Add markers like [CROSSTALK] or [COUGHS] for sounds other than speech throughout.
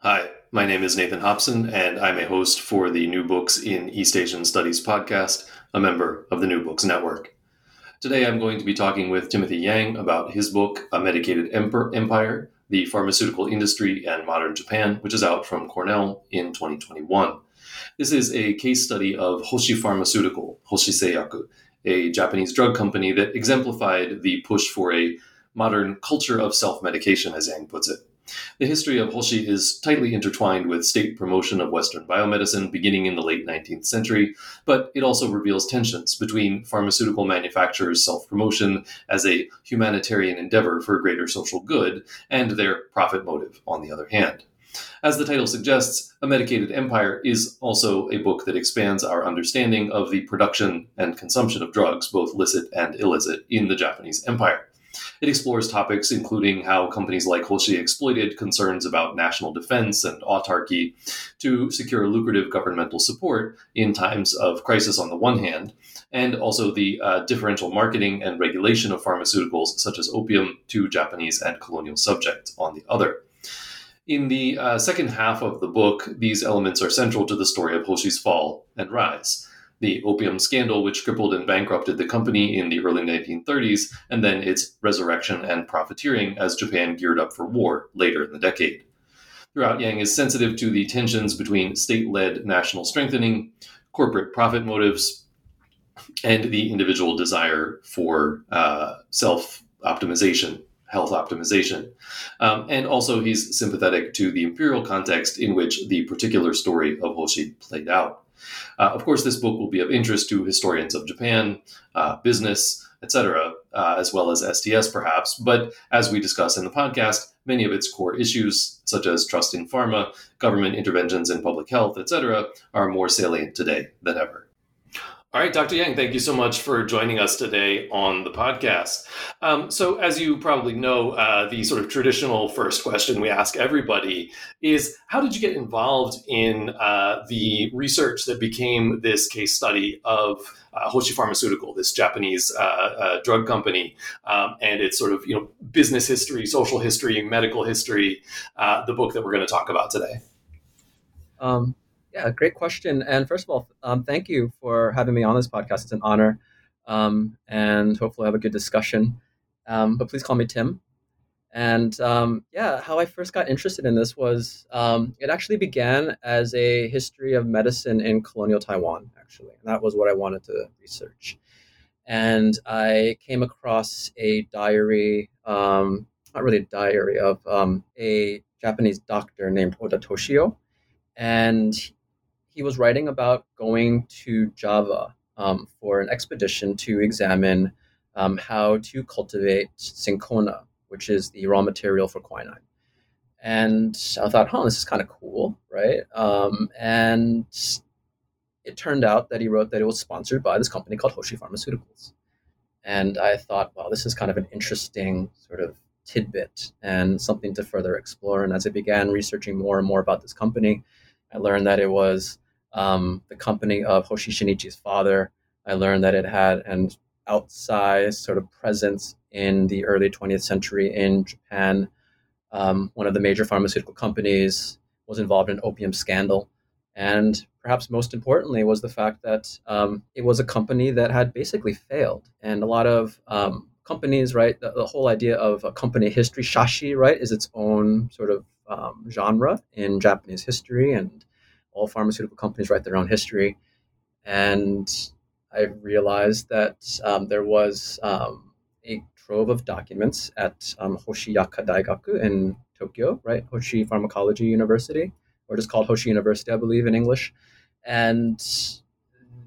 Hi, my name is Nathan Hopson, and I'm a host for the New Books in East Asian Studies podcast, a member of the New Books Network. Today I'm going to be talking with Timothy Yang about his book, A Medicated Empire The Pharmaceutical Industry and Modern Japan, which is out from Cornell in 2021. This is a case study of Hoshi Pharmaceutical, Hoshi Seiyaku, a Japanese drug company that exemplified the push for a modern culture of self medication, as Yang puts it. The history of Hoshi is tightly intertwined with state promotion of Western biomedicine beginning in the late 19th century, but it also reveals tensions between pharmaceutical manufacturers' self promotion as a humanitarian endeavor for greater social good and their profit motive, on the other hand. As the title suggests, A Medicated Empire is also a book that expands our understanding of the production and consumption of drugs, both licit and illicit, in the Japanese Empire. It explores topics including how companies like Hoshi exploited concerns about national defense and autarky to secure lucrative governmental support in times of crisis on the one hand, and also the uh, differential marketing and regulation of pharmaceuticals such as opium to Japanese and colonial subjects on the other. In the uh, second half of the book, these elements are central to the story of Hoshi's fall and rise the opium scandal, which crippled and bankrupted the company in the early 1930s, and then its resurrection and profiteering as Japan geared up for war later in the decade. Throughout, Yang is sensitive to the tensions between state led national strengthening, corporate profit motives, and the individual desire for uh, self optimization, health optimization. Um, and also, he's sympathetic to the imperial context in which the particular story of Hoshi played out. Uh, of course, this book will be of interest to historians of Japan, uh, business, etc., uh, as well as STS perhaps. But as we discuss in the podcast, many of its core issues, such as trust in pharma, government interventions in public health, etc., are more salient today than ever. All right, Dr. Yang, thank you so much for joining us today on the podcast. Um, so, as you probably know, uh, the sort of traditional first question we ask everybody is How did you get involved in uh, the research that became this case study of uh, Hoshi Pharmaceutical, this Japanese uh, uh, drug company, um, and its sort of you know business history, social history, medical history, uh, the book that we're going to talk about today? Um, yeah, great question. And first of all, um, thank you for having me on this podcast. It's an honor. Um, and hopefully have a good discussion. Um, but please call me Tim. And um, yeah, how I first got interested in this was um, it actually began as a history of medicine in colonial Taiwan, actually. And that was what I wanted to research. And I came across a diary, um, not really a diary, of a Japanese doctor named Oda Toshio. And he was writing about going to Java um, for an expedition to examine um, how to cultivate cinchona, which is the raw material for quinine. And I thought, huh, this is kind of cool, right? Um, and it turned out that he wrote that it was sponsored by this company called Hoshi Pharmaceuticals. And I thought, wow, this is kind of an interesting sort of tidbit and something to further explore. And as I began researching more and more about this company, I learned that it was um, the company of Hoshi Shinichi's father. I learned that it had an outsized sort of presence in the early 20th century in Japan. Um, one of the major pharmaceutical companies was involved in opium scandal. And perhaps most importantly was the fact that um, it was a company that had basically failed. And a lot of um, companies, right? The, the, whole idea of a company history, shashi, right, is its own sort of um, genre in Japanese history, and all pharmaceutical companies write their own history. And I realized that um, there was um, a trove of documents at um, Hoshi Yakka Daigaku in Tokyo, right? Hoshi Pharmacology University, or just called Hoshi University, I believe, in English. And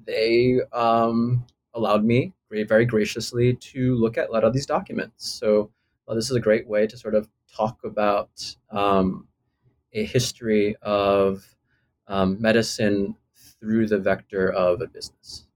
they um, allowed me very graciously to look at a lot of these documents. So well, this is a great way to sort of talk about um, a history of um, medicine through the vector of a business.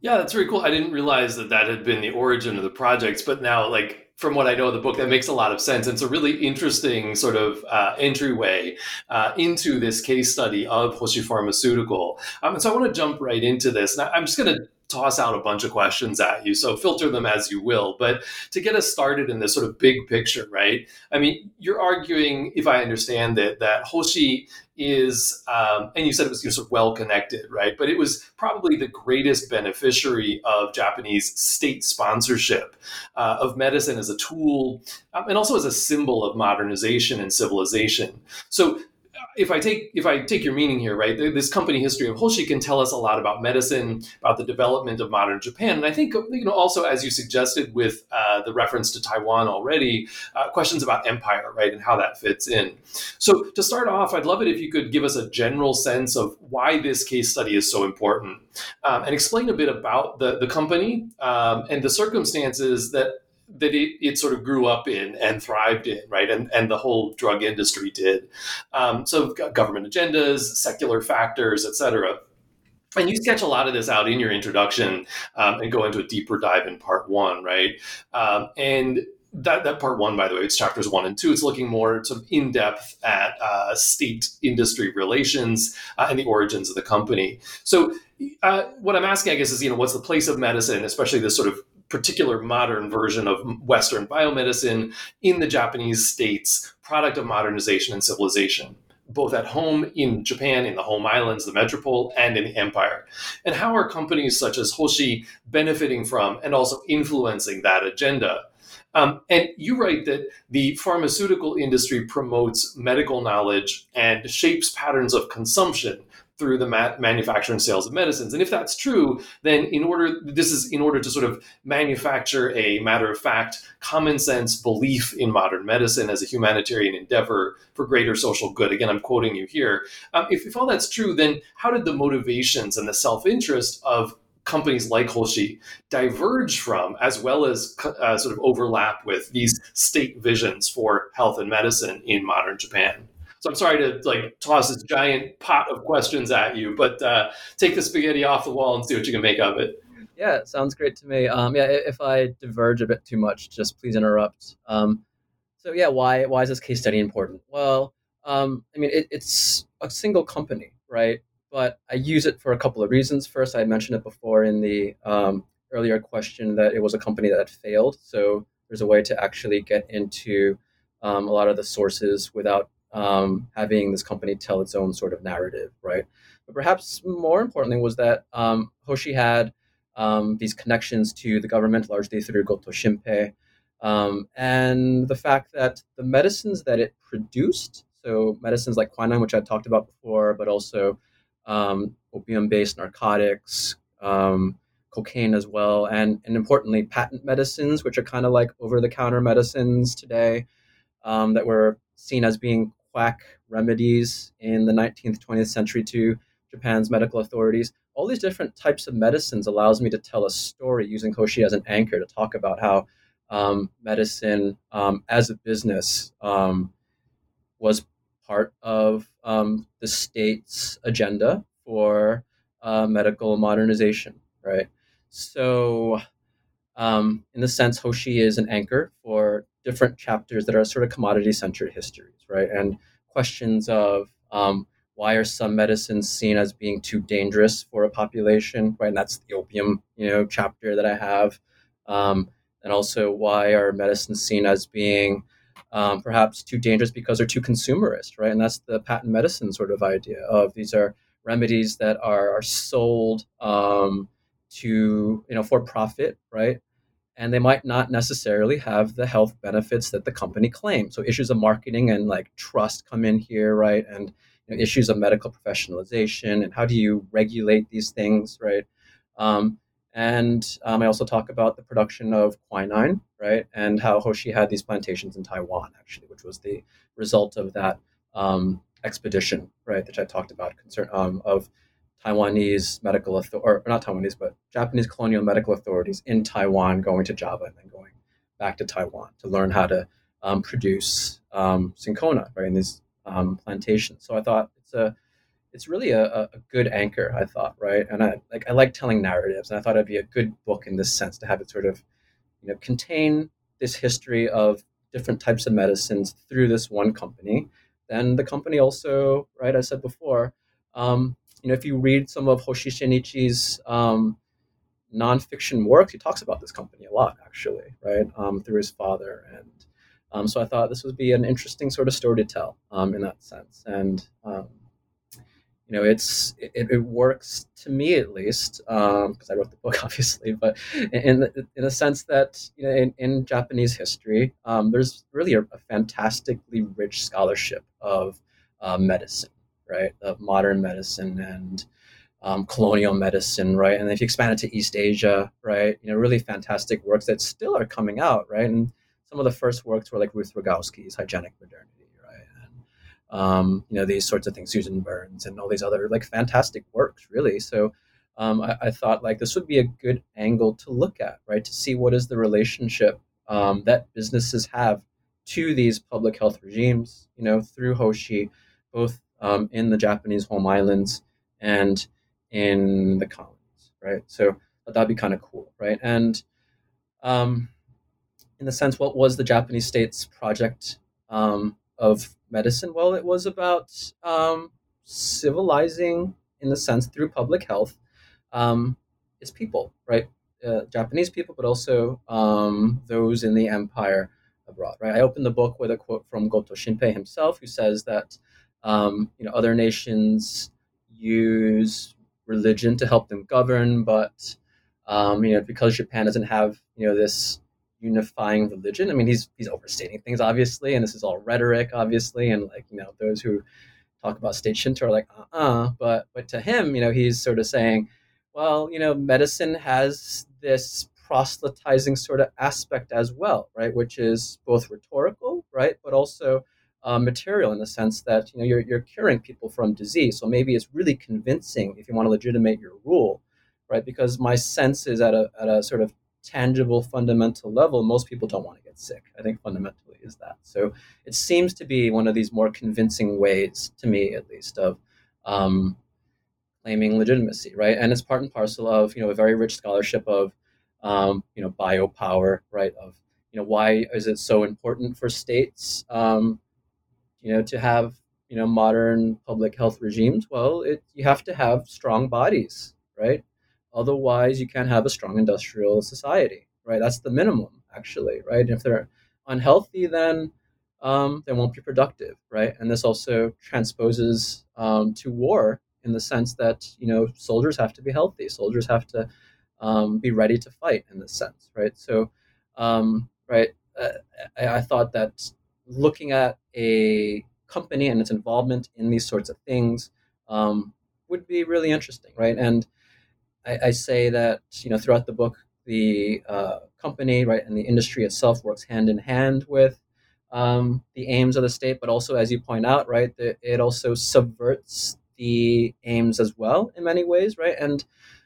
Yeah, that's very cool. I didn't realize that that had been the origin of the projects, but now, like, from what I know of the book, that makes a lot of sense. It's a really interesting sort of uh, entryway uh, into this case study of Hoshi Pharmaceutical. Um, and so I want to jump right into this. And I'm just going to toss out a bunch of questions at you. So filter them as you will. But to get us started in this sort of big picture, right? I mean, you're arguing, if I understand it, that Hoshi is, um, and you said it was sort of well connected, right? But it was probably the greatest beneficiary of Japanese state sponsorship uh, of medicine as a tool um, and also as a symbol of modernization and civilization. So if I take if I take your meaning here, right, this company history of Hoshi can tell us a lot about medicine, about the development of modern Japan, and I think you know also as you suggested with uh, the reference to Taiwan already, uh, questions about empire, right, and how that fits in. So to start off, I'd love it if you could give us a general sense of why this case study is so important, um, and explain a bit about the the company um, and the circumstances that that it, it sort of grew up in and thrived in, right? And, and the whole drug industry did. Um, so government agendas, secular factors, et cetera. And you sketch a lot of this out in your introduction um, and go into a deeper dive in part one, right? Um, and that, that part one, by the way, it's chapters one and two. It's looking more sort of in depth at uh, state industry relations uh, and the origins of the company. So, uh, what I'm asking, I guess, is you know, what's the place of medicine, especially this sort of particular modern version of Western biomedicine in the Japanese states, product of modernization and civilization, both at home in Japan, in the home islands, the metropole, and in the empire. And how are companies such as Hoshi benefiting from and also influencing that agenda? Um, and you write that the pharmaceutical industry promotes medical knowledge and shapes patterns of consumption through the ma- manufacture and sales of medicines. And if that's true, then in order this is in order to sort of manufacture a matter of fact, common sense belief in modern medicine as a humanitarian endeavor for greater social good. Again, I'm quoting you here. Um, if, if all that's true, then how did the motivations and the self interest of companies like Hoshi diverge from, as well as uh, sort of overlap with these state visions for health and medicine in modern Japan? So I'm sorry to like toss this giant pot of questions at you, but uh, take the spaghetti off the wall and see what you can make of it. Yeah, sounds great to me. Um, yeah, if I diverge a bit too much, just please interrupt. Um, so yeah, why why is this case study important? Well, um, I mean, it, it's a single company, right? But I use it for a couple of reasons. First, I mentioned it before in the um, earlier question that it was a company that had failed. So there's a way to actually get into um, a lot of the sources without um, having this company tell its own sort of narrative, right? But perhaps more importantly was that um, Hoshi had um, these connections to the government, largely through Goto Shinpei, um, and the fact that the medicines that it produced, so medicines like quinine, which I talked about before, but also um, opium-based narcotics, um, cocaine as well, and, and importantly, patent medicines, which are kind of like over-the-counter medicines today that were seen as being quack remedies in the 19th, 20th century to Japan's medical authorities. All these different types of medicines allows me to tell a story using Hoshi as an anchor to talk about how um, medicine um, as a business um, was part of um, the state's agenda for uh, medical modernization, right? So, um, in the sense, Hoshi is an anchor for different chapters that are sort of commodity centered histories, right? And questions of um, why are some medicines seen as being too dangerous for a population, right? And that's the opium, you know, chapter that I have. Um, and also why are medicines seen as being um, perhaps too dangerous because they're too consumerist, right? And that's the patent medicine sort of idea of these are remedies that are, are sold um, to, you know, for profit, right? And they might not necessarily have the health benefits that the company claims. So issues of marketing and like trust come in here, right? And you know, issues of medical professionalization and how do you regulate these things, right? Um, and um, I also talk about the production of quinine, right? And how Hoshi had these plantations in Taiwan, actually, which was the result of that um, expedition, right? Which I talked about, concern um, of Taiwanese medical author- or not Taiwanese, but Japanese colonial medical authorities in Taiwan going to Java and then going back to Taiwan to learn how to um, produce um, cinchona right in these um, plantations. So I thought it's a it's really a, a, good anchor. I thought right, and I like I like telling narratives, and I thought it'd be a good book in this sense to have it sort of you know contain this history of different types of medicines through this one company. Then the company also, right? I said before, um, you know, if you read some of Hoshi Shinichi's um, nonfiction works, he talks about this company a lot, actually, right, um, through his father. And um, so I thought this would be an interesting sort of story to tell um, in that sense. And, um, you know, it's it, it, works to me at least because um, I wrote the book, [LAUGHS] obviously, but in in a sense that you know, in, in Japanese history, there's really a, a, fantastically rich scholarship of uh, medicine right, of modern medicine and um, colonial medicine, right? And if you expand it to East Asia, right, you know, really fantastic works that still are coming out, right? And some of the first works were like Ruth Rogaski's Hygienic Modernity, right? And, um, you know, these sorts of things, Susan Burns and all these other like fantastic works, really. So um, I, I, thought like this would be a good angle to look at, right? To see what is the relationship um, that businesses have to these public health regimes, you know, through Hoshi, both um, in the Japanese home islands and in the colonies, right? So that'd be kind of cool, right? And um, in the sense, what was the Japanese state's project um, of medicine? Well, it was about um, civilizing, in the sense, through public health, um, its people, right? Uh, Japanese people, but also um, those in the empire abroad, right? I opened the book with a quote from Goto Shinpei himself, who says that um, you know, other nations use religion to help them govern, but um, you know, because Japan doesn't have you know this unifying religion. I mean, he's he's overstating things obviously, and this is all rhetoric obviously, and like you know, those who talk about state Shinto are like, uh, uh but but to him, you know, he's sort of saying, well, you know, medicine has this proselytizing sort of aspect as well, right, which is both rhetorical, right, but also uh, material in the sense that you know you're, you're curing people from disease. So maybe it's really convincing if you want to legitimate your rule, right? Because my sense is at a at a sort of tangible, fundamental level, most people don't want to get sick. I think fundamentally is that. So it seems to be one of these more convincing ways, to me at least, of um, claiming legitimacy, right? And it's part and parcel of you know a very rich scholarship of um, you know biopower, right? Of you know why is it so important for states um, you know, to have you know modern public health regimes, well, it you have to have strong bodies, right? Otherwise, you can't have a strong industrial society, right? That's the minimum, actually, right? And if they're unhealthy, then um, they won't be productive, right? And this also transposes um, to war in the sense that you know soldiers have to be healthy, soldiers have to um, be ready to fight in this sense, right? So, um, right, uh, I, I, thought that looking at a company and its involvement in these sorts of things um, would be really interesting, right? And I, I, say that you know throughout the book, the uh, company, right, and the industry itself works hand in hand with um, the aims of the state, but also, as you point out, right, the, it also subverts the aims as well in many ways, right? And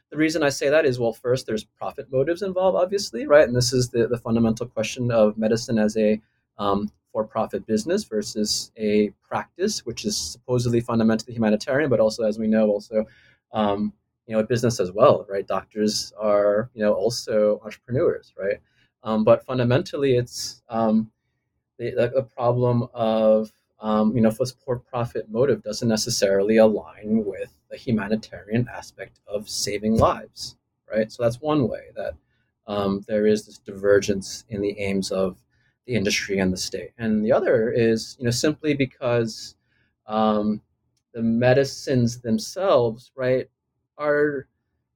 the reason I say that is, well, first, there's profit motives involved, obviously, right? And this is the, the fundamental question of medicine as a um, for profit business versus a practice, which is supposedly fundamentally humanitarian, but also, as we know, also um, you know, a business as well, right? Doctors are you know also entrepreneurs, right? Um, but fundamentally, it's um, the, the, problem of um, you know, for profit motive doesn't necessarily align with the humanitarian aspect of saving lives, right? So that's one way that um, there is this divergence in the aims of the industry and the state. And the other is, you know, simply because um, the medicines themselves, right, are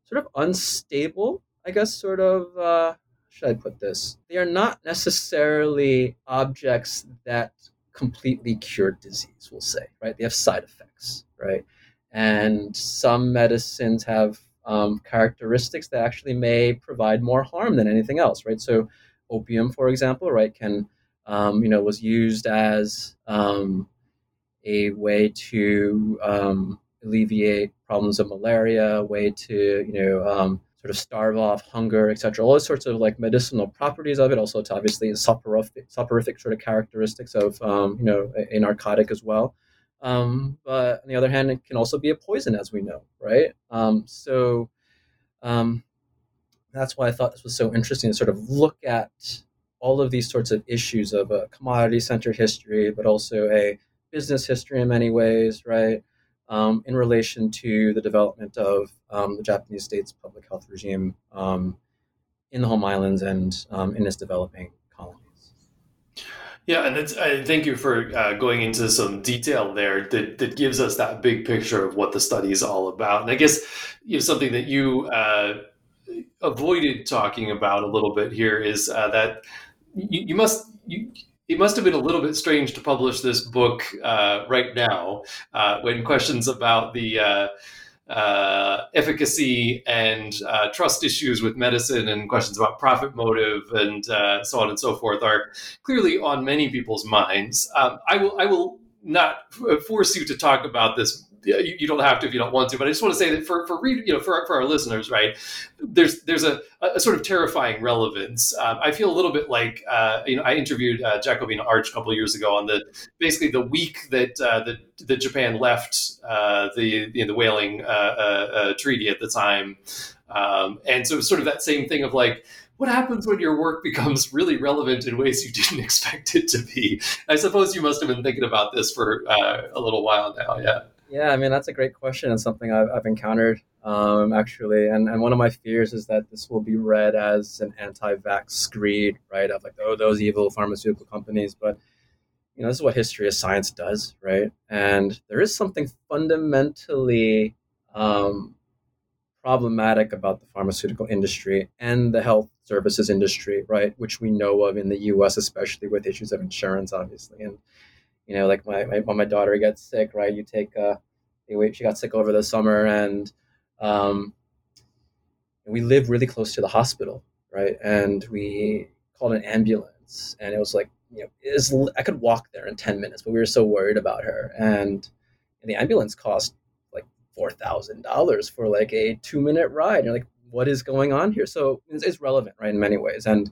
sort of unstable. I guess, sort of, uh, should I put this? They are not necessarily objects that completely cure disease, we'll say, right? They have side effects, right? And some medicines have um, characteristics that actually may provide more harm than anything else, right? So, opium, for example, right, can um, you know was used as um, a way to um, alleviate problems of malaria, a way to you know um, sort of starve off hunger, etc. All those sorts of like medicinal properties of it. Also, to obviously soporific, soporific sort of characteristics of um, you know a, a, narcotic as well. Um, but on the other hand, it can also be a poison, as we know, right? Um, so um, that's why I thought this was so interesting to sort of look at all of these sorts of issues of a commodity-centered history, but also a business history in many ways, right? um, in relation to the development of um, the Japanese state's public health regime um, in the home islands and um, in its developing colonies. Yeah, and I thank you for uh, going into some detail there that, that gives us that big picture of what the study is all about. And I guess you know something that you uh, avoided talking about a little bit here is uh, that you, you must you it must have been a little bit strange to publish this book uh, right now uh, when questions about the uh, uh efficacy and uh, trust issues with medicine and questions about profit motive and so on and so forth are clearly on many people's minds. Um, I will I will not force you to talk about this you, you, don't have to if you don't want to. But I just want to say that for for read, you know for for our listeners, right? There's there's a, a sort of terrifying relevance. Um, I feel a little bit like uh, you know I interviewed uh, Jakobina Arch a couple years ago on the basically the week that uh, the that Japan left uh, the you know, the whaling uh, uh, treaty at the time, um, and so it's sort of that same thing of like what happens when your work [LAUGHS] becomes really relevant in ways you didn't [LAUGHS] expect it to be? I suppose you must have been thinking about this for uh, a little while now. Yeah. Yeah, I mean that's a great question and something I've, I've encountered um, actually, and and one of my fears is that this will be read as an anti-vax screed, right? Of like oh those evil pharmaceutical companies, but you know this is what history of science does, right? And there is something fundamentally um, problematic about the pharmaceutical industry and the health services industry, right? Which we know of in the U.S., especially with issues of insurance, obviously, and you know, like my, my when my daughter gets sick, right? You take wait, she got sick over the summer, and um, we live really close to the hospital, right? And we called an ambulance, and it was like, you know, is I could walk there in ten minutes, but we were so worried about her, and, and the ambulance cost like four thousand dollars for like a two minute ride. And you're like, what is going on here? So it's, it's relevant, right, in many ways, and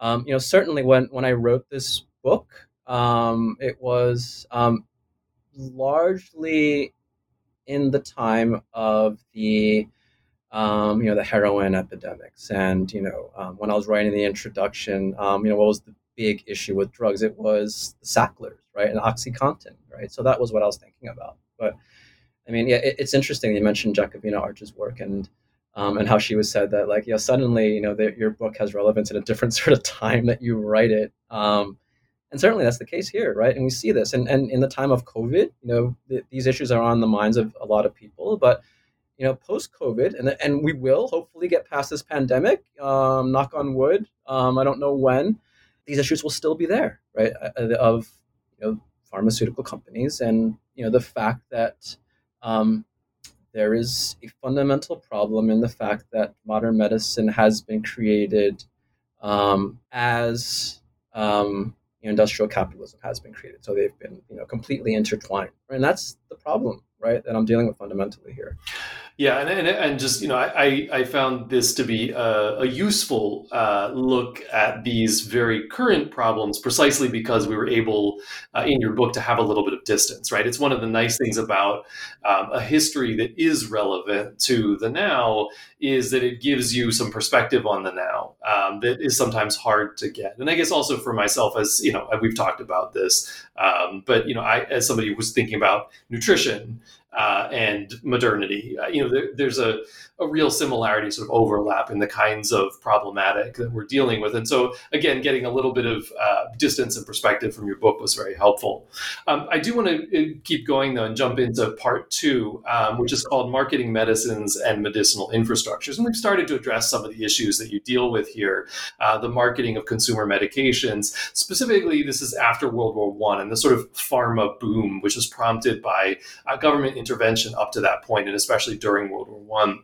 um, you know, certainly when when I wrote this book, um, it was um, largely in the time of the um, you know the heroin epidemics, and you know um, when I was writing the introduction, um, you know what was the big issue with drugs? It was the Sacklers, right, and OxyContin, right. So that was what I was thinking about. But I mean, yeah, it, it's interesting you mentioned Jakobina Arch's work and. Um, and how she was said that like yeah suddenly you know your book has relevance in a different [LAUGHS] sort of time that you write it um, and certainly that's the case here, right? And we see this. And, and in the time of COVID, you know, th- these issues are on the minds of a lot of people. But, you know, post COVID, and, and we will hopefully get past this pandemic, um, knock on wood. Um, I don't know when, these issues will still be there, right? Uh, uh, of, you know, pharmaceutical companies and, you know, the fact that um, there is a fundamental problem in the fact that modern medicine has been created um, as um, industrial capitalism has been created. So they've been, you know, completely intertwined, and that's the problem, right? That I'm dealing with fundamentally here. Yeah, and, and, and just you know, I, I found this to be a, a useful uh, look at these very current problems, precisely because we were able uh, in your book to have a little bit of distance. Right, it's one of the nice things about um, a history that is relevant to the now is that it gives you some perspective on the now um, that is sometimes hard to get. And I guess also for myself, as you know, we've talked about this, um, but you know, I as somebody who was thinking about nutrition uh, and modernity. Uh, you know, there, there's a, a real similarity, sort of overlap in the kinds of problematic that we're dealing with. And so, again, getting a little bit of uh, distance and perspective from your book was very helpful. Um, I do want to uh, keep going though and jump into part two, um, which is called Marketing Medicines and Medicinal Infrastructures. And we've started to address some of the issues that you deal with here uh, the marketing of consumer medications. Specifically, this is after World War One and the sort of pharma boom, which was prompted by uh, government intervention up to that point, and especially during World War One.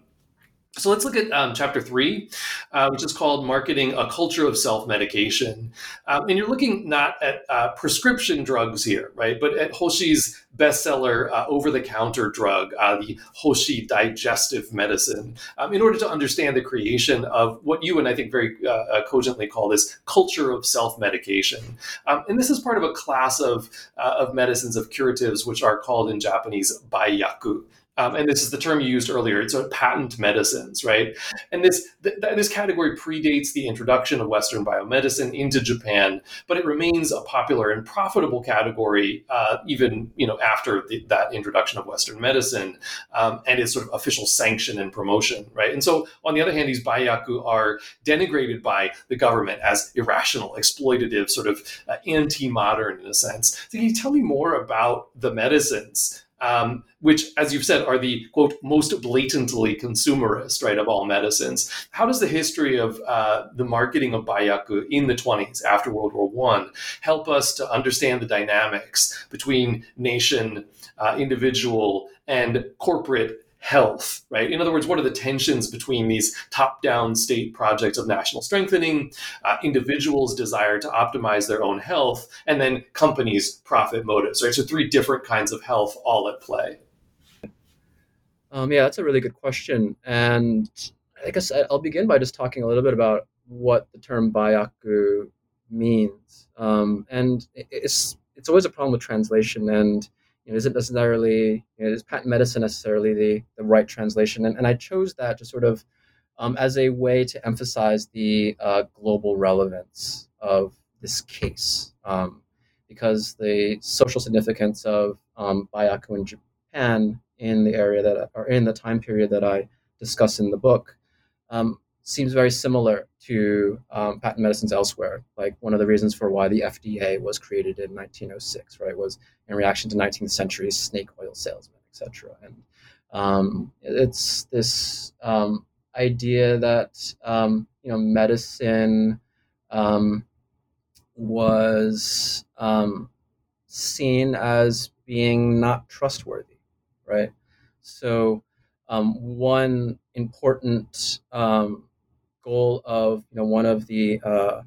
So let's look at um, chapter three, uh, which is called Marketing a Culture of Self Medication. Um, and you're looking not at uh, prescription drugs here, right, but at Hoshi's bestseller uh, over the counter drug, uh, the Hoshi digestive medicine, um, in order to understand the creation of what you and I think very uh, uh, cogently call this culture of self medication. Um, and this is part of a class of, of medicines, of curatives, which are called in Japanese baiyaku. Um, and this is the term you used earlier. It's a patent medicines, right? And this th- this category predates the introduction of Western biomedicine into Japan, but it remains a popular and profitable category uh, even you know after the, that introduction of Western medicine um, and its sort of official sanction and promotion, right? And so, on the other hand, these baiyaku are denigrated by the government as irrational, exploitative, sort of uh, anti-modern in a sense. So can you tell me more about the medicines? Um, which, as you've said, are the quote most blatantly consumerist, right, of all medicines. How does the history of uh, the marketing of Baiyaku in the 20s after World War One help us to understand the dynamics between nation, uh, individual, and corporate health, right? In other words, what are the tensions between these top down state projects of national strengthening, uh, individuals' desire to optimize their own health, and then companies' profit motives, right? So, three different kinds of health all at play. Um, yeah, that's a really good question. And I guess I'll begin by just talking a little bit about what the term baiyaku means. Um, and it's, it's always a problem with translation. And you know, isn't necessarily you know, is patent medicine necessarily the the right translation? And, and I chose that to sort of um, as a way to emphasize the uh, global relevance of this case, um, because the social significance of um, Baiyaku in Japan in the area that or in the time period that I discuss in the book um, seems very similar to um, patent medicines elsewhere. Like one of the reasons for why the FDA was created in 1906, right, was in reaction to 19th century snake oil salesmen, etc. And um, it's this um, idea that um, you know medicine um, was um, seen as being not trustworthy, right? So one important um, goal of you know one of the uh,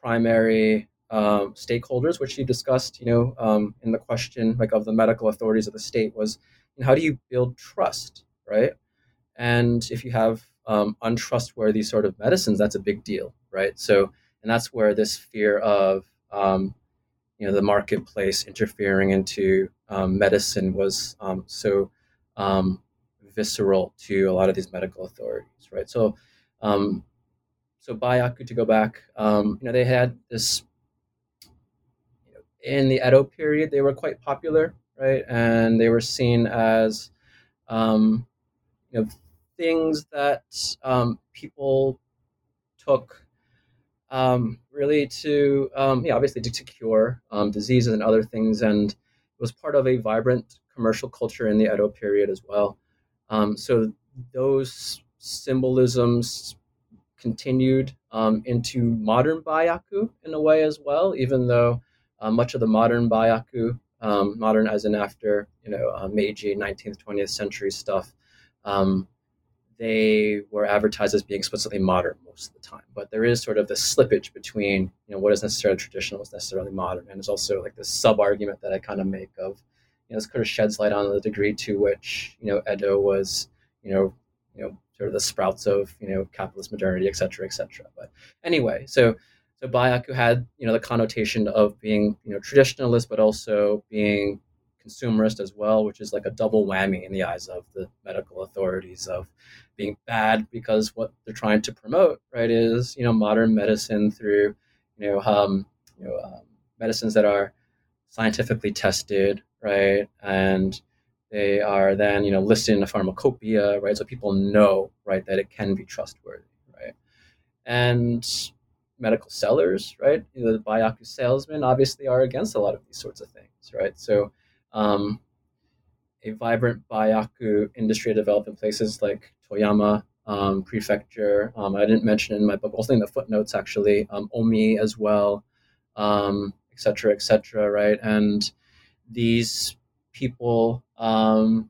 primary um, stakeholders, which you discussed, you know, um, in the question like of the medical authorities of the state, was you know, how do you build trust, right? And if you have um, untrustworthy sort of medicines, that's a big deal, right? So, and that's where this fear of um, you know the marketplace interfering into um, medicine was um, so visceral to a lot of these medical authorities, right? So um, so Baiyaku, to go back, um, you know, they had this in the Edo period. They were quite popular, right? And they were seen as, um, you know, things that um, people took um, really to, um, yeah, obviously to, to cure diseases and other things, and it was part of a vibrant commercial culture in the Edo period as well. So those symbolisms continued um, into modern Baiyaku in a way as well, even though uh, much of the modern Baiyaku, um, modern as in after you know uh, Meiji 19th 20th century stuff, um, they were advertised as being explicitly modern most of the time. But there is sort of the slippage between you know what is necessarily traditional, what's necessarily modern, and it's also like this sub argument that I kind of make of you know this kind of sheds light on the degree to which you know Edo was you know you know the sprouts of you know capitalist modernity, et cetera, et cetera. But anyway, so so Baiyaku had you know the connotation of being you know traditionalist, but also being consumerist as well, which is like a double whammy in the eyes of the medical authorities of being bad because what they're trying to promote, right, is you know modern medicine through you know um, you know um, medicines that are scientifically tested, right, and They are then, you know, listed in a pharmacopoeia, right? So people know, right, that it can be trustworthy, right? And medical sellers, right? The Baiyaku salesmen obviously are against a lot of these sorts of things, right? So, um, a vibrant Baiyaku industry developed in places like Toyama um, Prefecture. Um, I didn't mention in my book, also in the footnotes actually, um, Omi as well, um, et cetera, et cetera, right? And these people, um,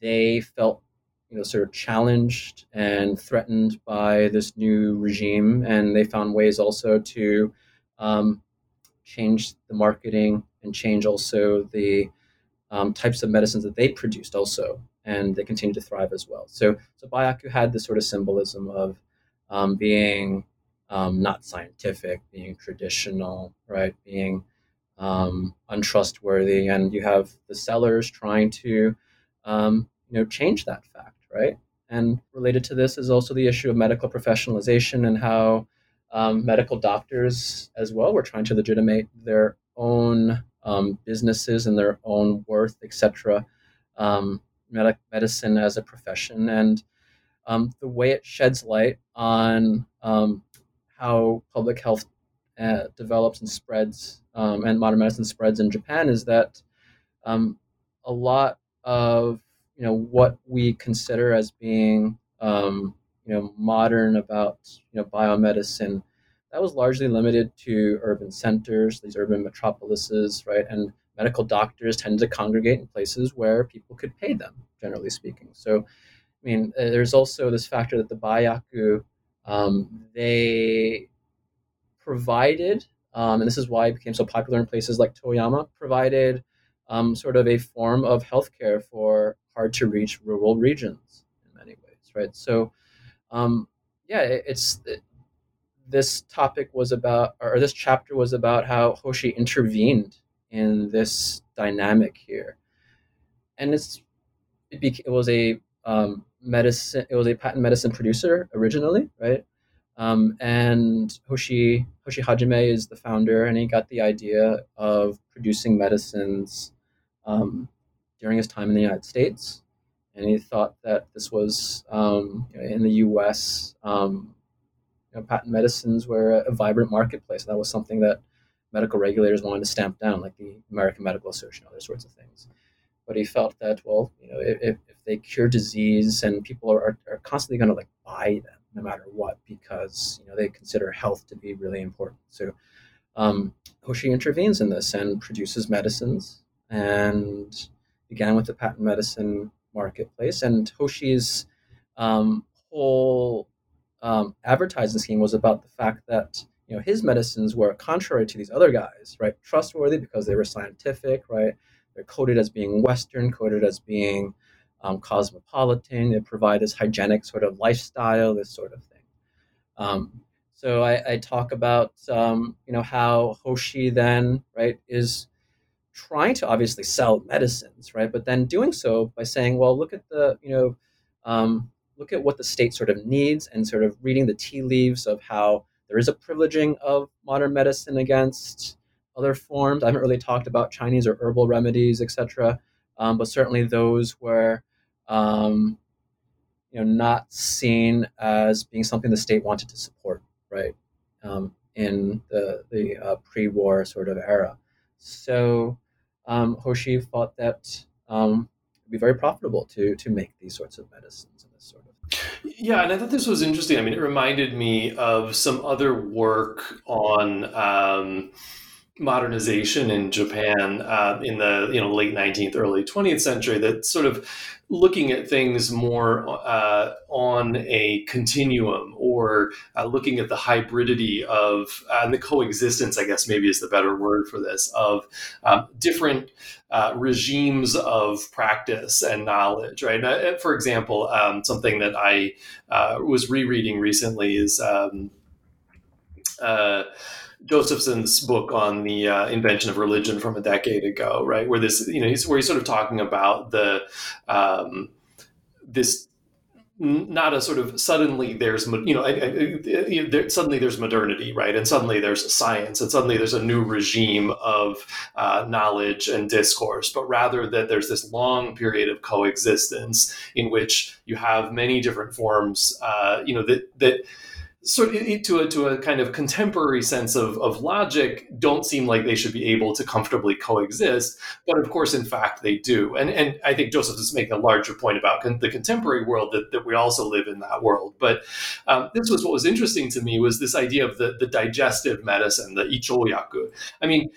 they felt you know, sort of challenged and threatened by this new regime, and they found ways also to um, change the marketing and change also the um, types of medicines that they produced also, and they continue to thrive as well. So, so Baiyaku had this sort of symbolism of um, being um, not scientific, being traditional, right, being um, untrustworthy, and you have the sellers trying to, um, you know, change that fact right? And related to this is also the issue of medical professionalization and how um, medical doctors as well were trying to legitimate their own um, businesses and their own worth, etc. Um, med- medicine as a profession, and um, the way it sheds light on how public health uh, develops and spreads, um, and modern medicine spreads in Japan is that a lot of you know what we consider as being um, you know modern about you know biomedicine that was largely limited to urban centers these urban metropolises right? And medical doctors tend to congregate in places where people could pay them generally speaking. So i mean uh, there's also this factor that the baiyaku um, they provided um, and this is why it became so popular in places like toyama provided um, sort of a form of healthcare for hard to reach rural regions in many ways, right? So, um, yeah, it, it's it, this topic was about, or this chapter was about how Hoshi intervened in this dynamic here, and it's it, beca- it was a um, medicine, it was a patent medicine producer originally, right? Um, and Hoshi Hoshi Hajime is the founder, and he got the idea of producing medicines um, during his time in the United States, and he thought that this was um, in the U.S. Um, you know, patent medicines were a vibrant marketplace. That was something that medical regulators wanted to stamp down, like the American Medical Association, other sorts of things. But he felt that, well, you know, if, if they cure disease and people are, are constantly going to like buy them no matter what, because you know they consider health to be really important. So um, Hoshi intervenes in this and produces medicines and began with the patent medicine marketplace. And Hoshi's um, whole um, advertising scheme was about the fact that you know his medicines were contrary to these other guys, right? Trustworthy because they were scientific, right? They're coded as being Western, coded as being um, cosmopolitan. They provide this hygienic sort of lifestyle, this sort of thing. Um, so I, I, talk about um, you know how Hoshi then right is trying to obviously sell medicines, right? But then doing so by saying, well, look at the, you know, um, look at what the state sort of needs and sort of reading the tea leaves of how there is a privileging of modern medicine against other forms. I haven't really talked about Chinese or herbal remedies, etc., um, but certainly those were, um, you know, not seen as being something the state wanted to support, right? Um, in the the uh, pre-war sort of era. So um, Hoshi thought that um, it'd be very profitable to to make these sorts of medicines and this sort of. Yeah, and I thought this was interesting. I mean, it reminded me of some other work on. Um, modernization in Japan uh, in the you know late 19th, early 20th century that sort of looking at things more uh, on a continuum or uh, looking at the hybridity of uh, and the coexistence, I guess maybe is the better word for this, of um, different uh, regimes of practice and knowledge, right? Uh, for example, um, something that I was rereading recently is. Um, Josephson's book on the uh, invention of religion from a decade ago, right? Where this, you know, he's where he's sort of talking about the um, this not a sort of suddenly there's you know suddenly there's modernity right and suddenly there's science and suddenly there's a new regime of uh, knowledge and discourse but rather that there's this long period of coexistence in which you have many different forms uh, you know that that sort of to a to a kind of contemporary sense of, of logic don't seem like they should be able to comfortably coexist but of course in fact they do. And and i think joseph is making a larger point about con- the contemporary world that, that we also live in that world. But um, this was what was interesting to me was this idea of the the digestive medicine the ichoyaku. I mean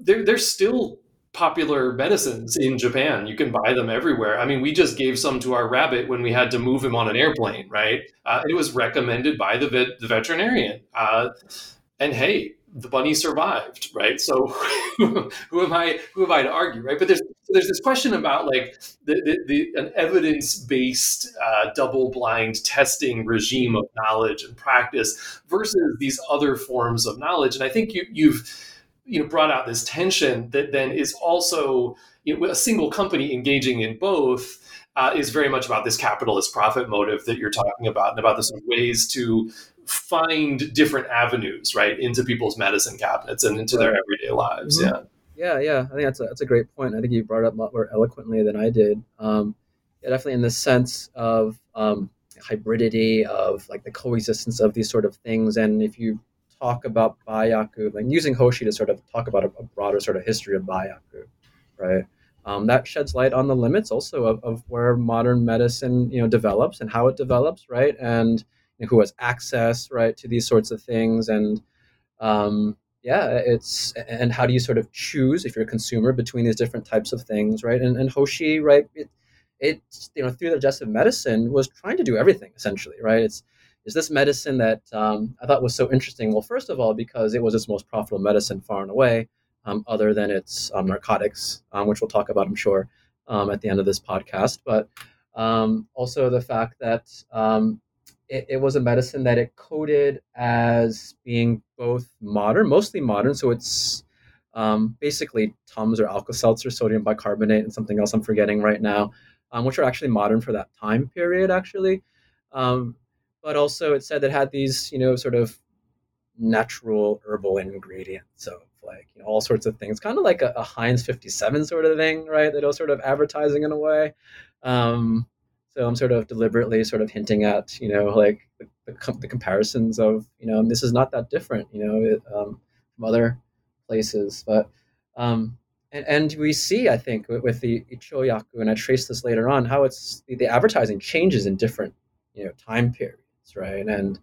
they're, they're still popular medicines in Japan. You can buy them everywhere. I mean, we just gave some to our rabbit when we had to move him on an airplane, right? Uh, it was recommended by the, vet, the veterinarian. Uh, and hey, the bunny survived, right? So [LAUGHS] who am I? Who am I to argue, right? But there's there's this question about like the, the, the an evidence based uh, double blind testing regime of knowledge and practice versus these other forms of knowledge, and I think you you've you know brought out this tension that then is also you know, a single company engaging in both uh, is very much about this capitalist profit motive that you're talking about and about the sort of ways to find different avenues right into people's medicine cabinets and into their everyday lives. Mm-hmm. yeah. Yeah yeah. I think that's a, that's a great point. I think you brought it up more eloquently than i did. Um, yeah, definitely in the sense of um, hybridity of like the coexistence of these sort of things. And if you talk about Baiyaku, like using Hoshi to sort of talk about a, a broader sort of history of Baiyaku, right? Um, that sheds light on the limits also of, of where modern medicine, you know, develops and how it develops, right? And you know, who has access, right, to these sorts of things, and um, yeah, it's and how do you sort of choose if you're a consumer between these different types of things, right? And, and Hoshi, right, it, it you know through the digestive medicine was trying to do everything essentially, right? It's is this medicine that um, I thought was so interesting. Well, first of all, because it was its most profitable medicine far and away, um, other than its um, narcotics, um, which we'll talk about, I'm sure, um, at the end of this podcast. But um, also the fact that it, it, was a medicine that it coded as being both modern, mostly modern. So it's basically Tums or Alka Seltzer, sodium bicarbonate, and something else I'm forgetting right now, which are actually modern for that time period, actually. Um, but also it said that it had these, you know, sort of natural herbal ingredients of like you know, all sorts of things, kind of like a, a, Heinz 57 sort of thing, right? That was sort of advertising in a way. Um, so I'm sort of deliberately sort of hinting at, you know, like the, the, the comparisons of, you know, this is not that different, you know, it, um, from other places. But um, and, and we see, I think, with, with the Ichoyaku, and I trace this later on, how it's the, the advertising changes in different, you know, time periods right? And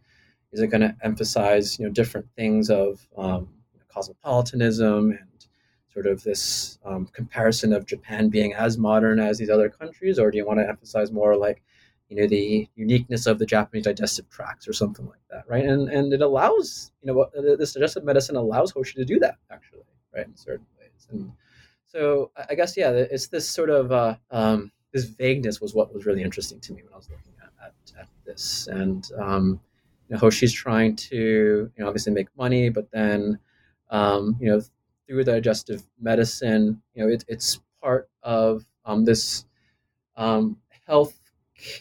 is it going to emphasize you know different things of um, cosmopolitanism and sort of this um, comparison of Japan being as modern as these other countries, or do you want to emphasize more like you know the uniqueness of the Japanese digestive tracts or something like that, right? And and it allows you know this digestive medicine allows Hoshi to do that actually, right, in certain ways. And so I guess yeah, it's this sort of uh, um, this vagueness was what was really interesting to me when I was looking at this. And um, you know, Hoshi's trying to, you know, obviously make money, but then, um, you know, through digestive medicine, you know, it, it's part of um, this um, health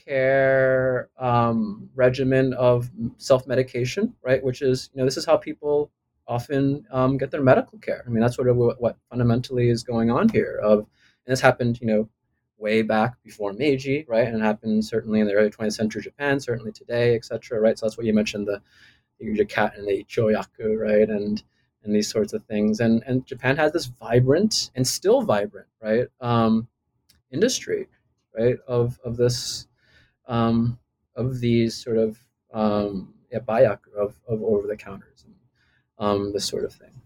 care um, regimen of self medication, right? Which is, you know, this is how people often um, get their medical care. I mean, that's sort of what, what fundamentally is going on here. Of and this happened, you know, way back before Meiji, right? And it happened certainly in the early 20th century Japan, certainly today, etc. Right. So that's what you mentioned the the cat and the choyaku, right? And and these sorts of things. And and Japan has this vibrant and still vibrant, right? Um, industry, right? Of of this um, of these sort of um, yeah, baiyaku of, of over the counters and um, this sort of thing.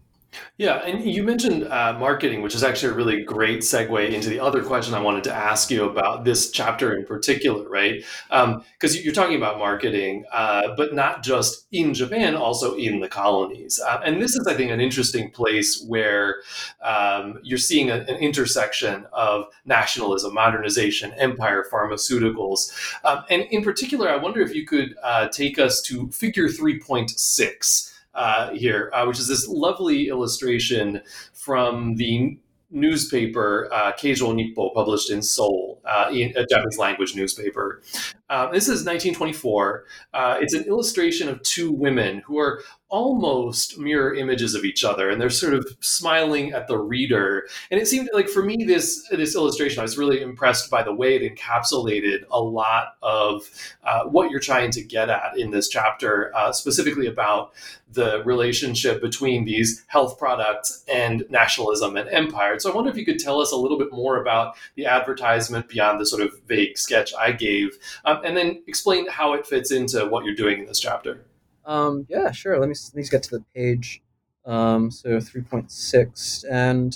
Yeah, and you mentioned uh, marketing, which is actually a really great segue into the other question I wanted to ask you about this chapter in particular, right? Because um, you're talking about marketing, uh, but not just in Japan, also in the colonies. Uh, and this is, I think, an interesting place where um, you're seeing a, an intersection of nationalism, modernization, empire, pharmaceuticals. Um, and in particular, I wonder if you could uh, take us to figure 3.6 uh, here, uh, which is this lovely illustration from the newspaper uh, Keijo Nippo, published in Seoul, uh, in a Japanese language newspaper. Uh, this is 1924. Uh, it's an illustration of two women who are almost mirror images of each other and they're sort of smiling at the reader. And it seemed like for me this this illustration i was really impressed by the way it encapsulated a lot of uh, what you're trying to get at in this chapter uh, specifically about the relationship between these health products and nationalism and empire. So i wonder if you could tell us a little bit more about the advertisement beyond the sort of vague sketch i gave. Um, and then explain how it fits into what you're doing in this chapter um, yeah, sure. Let me let me get to the page. Um, so three point six, and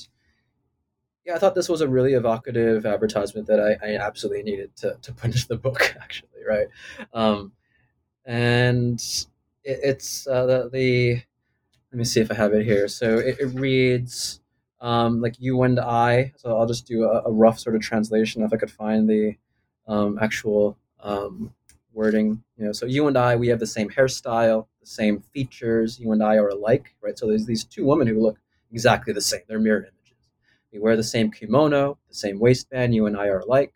yeah, I thought this was a really evocative advertisement that I, I absolutely needed to to finish the book. [LAUGHS] Actually, right? Um, and it, it's uh, the, the let me see if I have it here. So it, it reads um, like you and I. So I'll just do a, a, rough sort of translation if I could find the um, actual um, wording. You know, so you and I, we have the same hairstyle, the same features. You and I are alike, right? So there's these two women who look exactly the same. They're mirror images. We wear the same kimono, the same waistband. You and I are alike.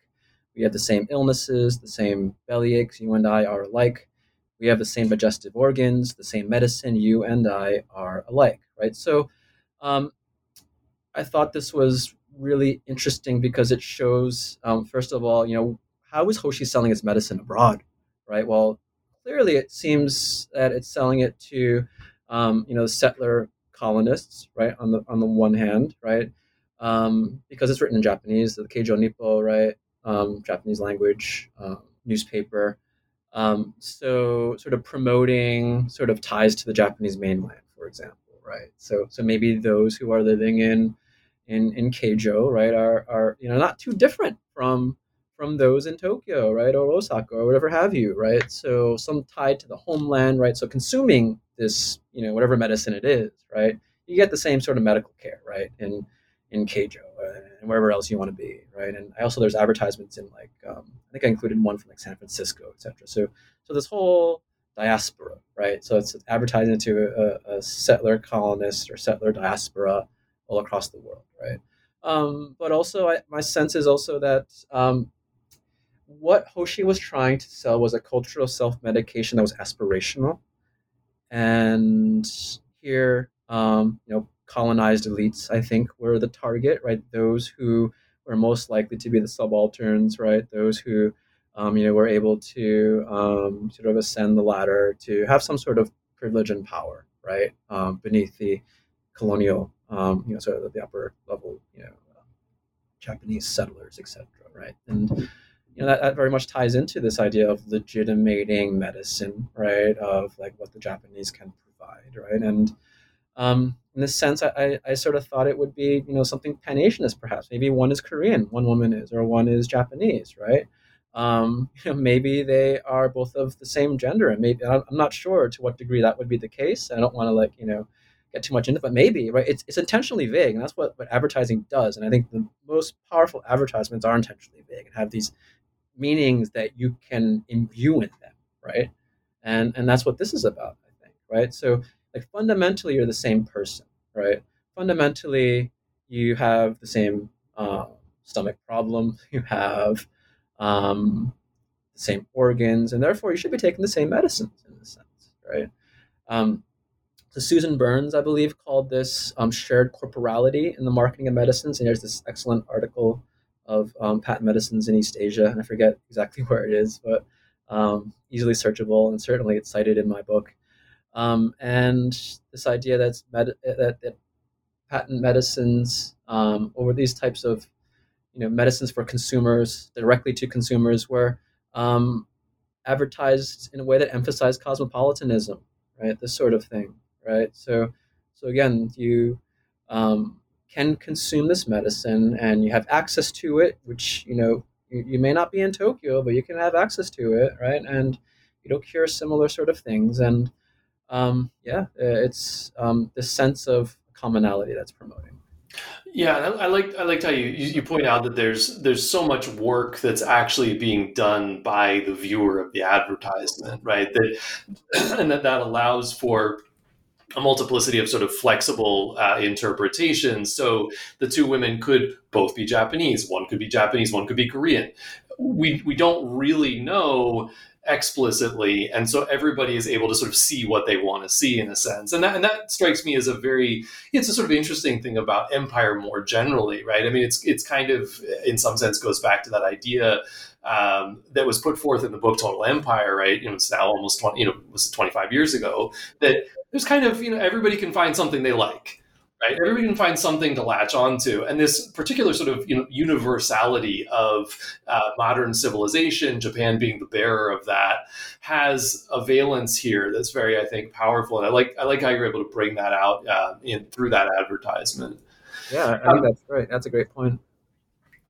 We have the same illnesses, the same belly aches. You and I are alike. We have the same digestive organs, the same medicine. You and I are alike, right? So, um, I thought this was really interesting because it shows, um, first of all, you know, how is Hoshi selling its medicine abroad? right? Well, clearly it seems that it's selling it to, um, you know, settler colonists, right? On the on the one hand, right? Um, because it's written in Japanese, the Keijo Nippo, right? Um, Japanese language um, newspaper. Um, so sort of promoting sort of ties to the Japanese mainland, for example, right? So so maybe those who are living in in in Keijo, right, are are you know not too different from from those in Tokyo, right, or Osaka, or whatever have you, right? So some tied to the homeland, right? So consuming this, you know, whatever medicine it is, right? You get the same sort of medical care, right, in in Keijo uh, and wherever else you want to be, right? And I also there's advertisements in like um, I think I included one from like San Francisco, etc. So so this whole diaspora, right? So it's advertising to a, a settler colonist or settler diaspora all across the world, right? Um, but also, I, my sense is also that um, what Hoshi was trying to sell was a cultural self medication that was aspirational. And here, um, you know, colonized elites, I think, were the target, right? Those who were most likely to be the subalterns, right? Those who, um, you know, were able to um, sort of ascend the ladder to have some sort of privilege and power, right? Um, beneath the colonial, um, you know, sort of the upper level, you know, Japanese settlers, etc., right? And you know that, that very much ties into this idea of legitimating medicine right? Of like what the japanese can provide right? And um, in this sense I, I, sort of thought it would be you know something pan-asianist perhaps. Maybe one is korean one woman is or one is japanese right? Um, [LAUGHS] you know, maybe they are both of the same gender and maybe i'm not sure to what degree that would be the case. I don't want to like you know get too much into it, but maybe right? It's, it's intentionally vague and that's what, what advertising does. And i think the most powerful advertisements are intentionally vague and have these meanings that you can imbue in them, right? And and that's what this is about, I think, right? So like fundamentally, you're the same person, right? Fundamentally, you have the same uh, stomach problem, [LAUGHS] you have um, the same organs, and therefore you should be taking the same medicines in a sense, right? Um, so Susan Burns, I believe, called this um, shared corporality in the marketing of medicines, and there's this excellent article of um, patent medicines in East Asia, and I forget exactly [LAUGHS] where it is, but um, easily searchable, and certainly it's cited in my book. Um, and this idea that's med- that, that, patent medicines um, or these types of you know medicines for consumers directly to consumers were um, advertised in a way that emphasized cosmopolitanism, right? This sort of thing, right? So, so again, you um, can consume this medicine and you have access to it, which, you know, you, you may not be in Tokyo, but you can have access to it, right? And it'll cure similar sort of things. And um, yeah, it's um, this sense of commonality that's promoting. Yeah, I, I like I liked how you, you point out that there's there's so much work that's actually being done by the viewer of the advertisement, right? That [CLEARS THROAT] and that that allows for a multiplicity of sort of flexible uh, interpretations. So the two women could both be Japanese. One could be Japanese. One could be Korean. We we don't really know explicitly and so everybody is able to sort of see what they want to see in a sense and that, and that strikes me as a very it's a sort of interesting thing about empire more generally right i mean it's it's kind of in some sense goes back to that idea um, that was put forth in the book Total Empire, right? You know, it's now almost 20, you know, was 25 years ago that there's kind of, you know, everybody can find something they like, right? Everybody can find something to latch onto. And this particular sort of, you know, universality of uh, modern civilization, Japan being the bearer of that, has a valence here that's very, I think, powerful. And I like, I like how you're able to bring that out uh, in through that advertisement. Yeah, I think um, that's great. That's a great point.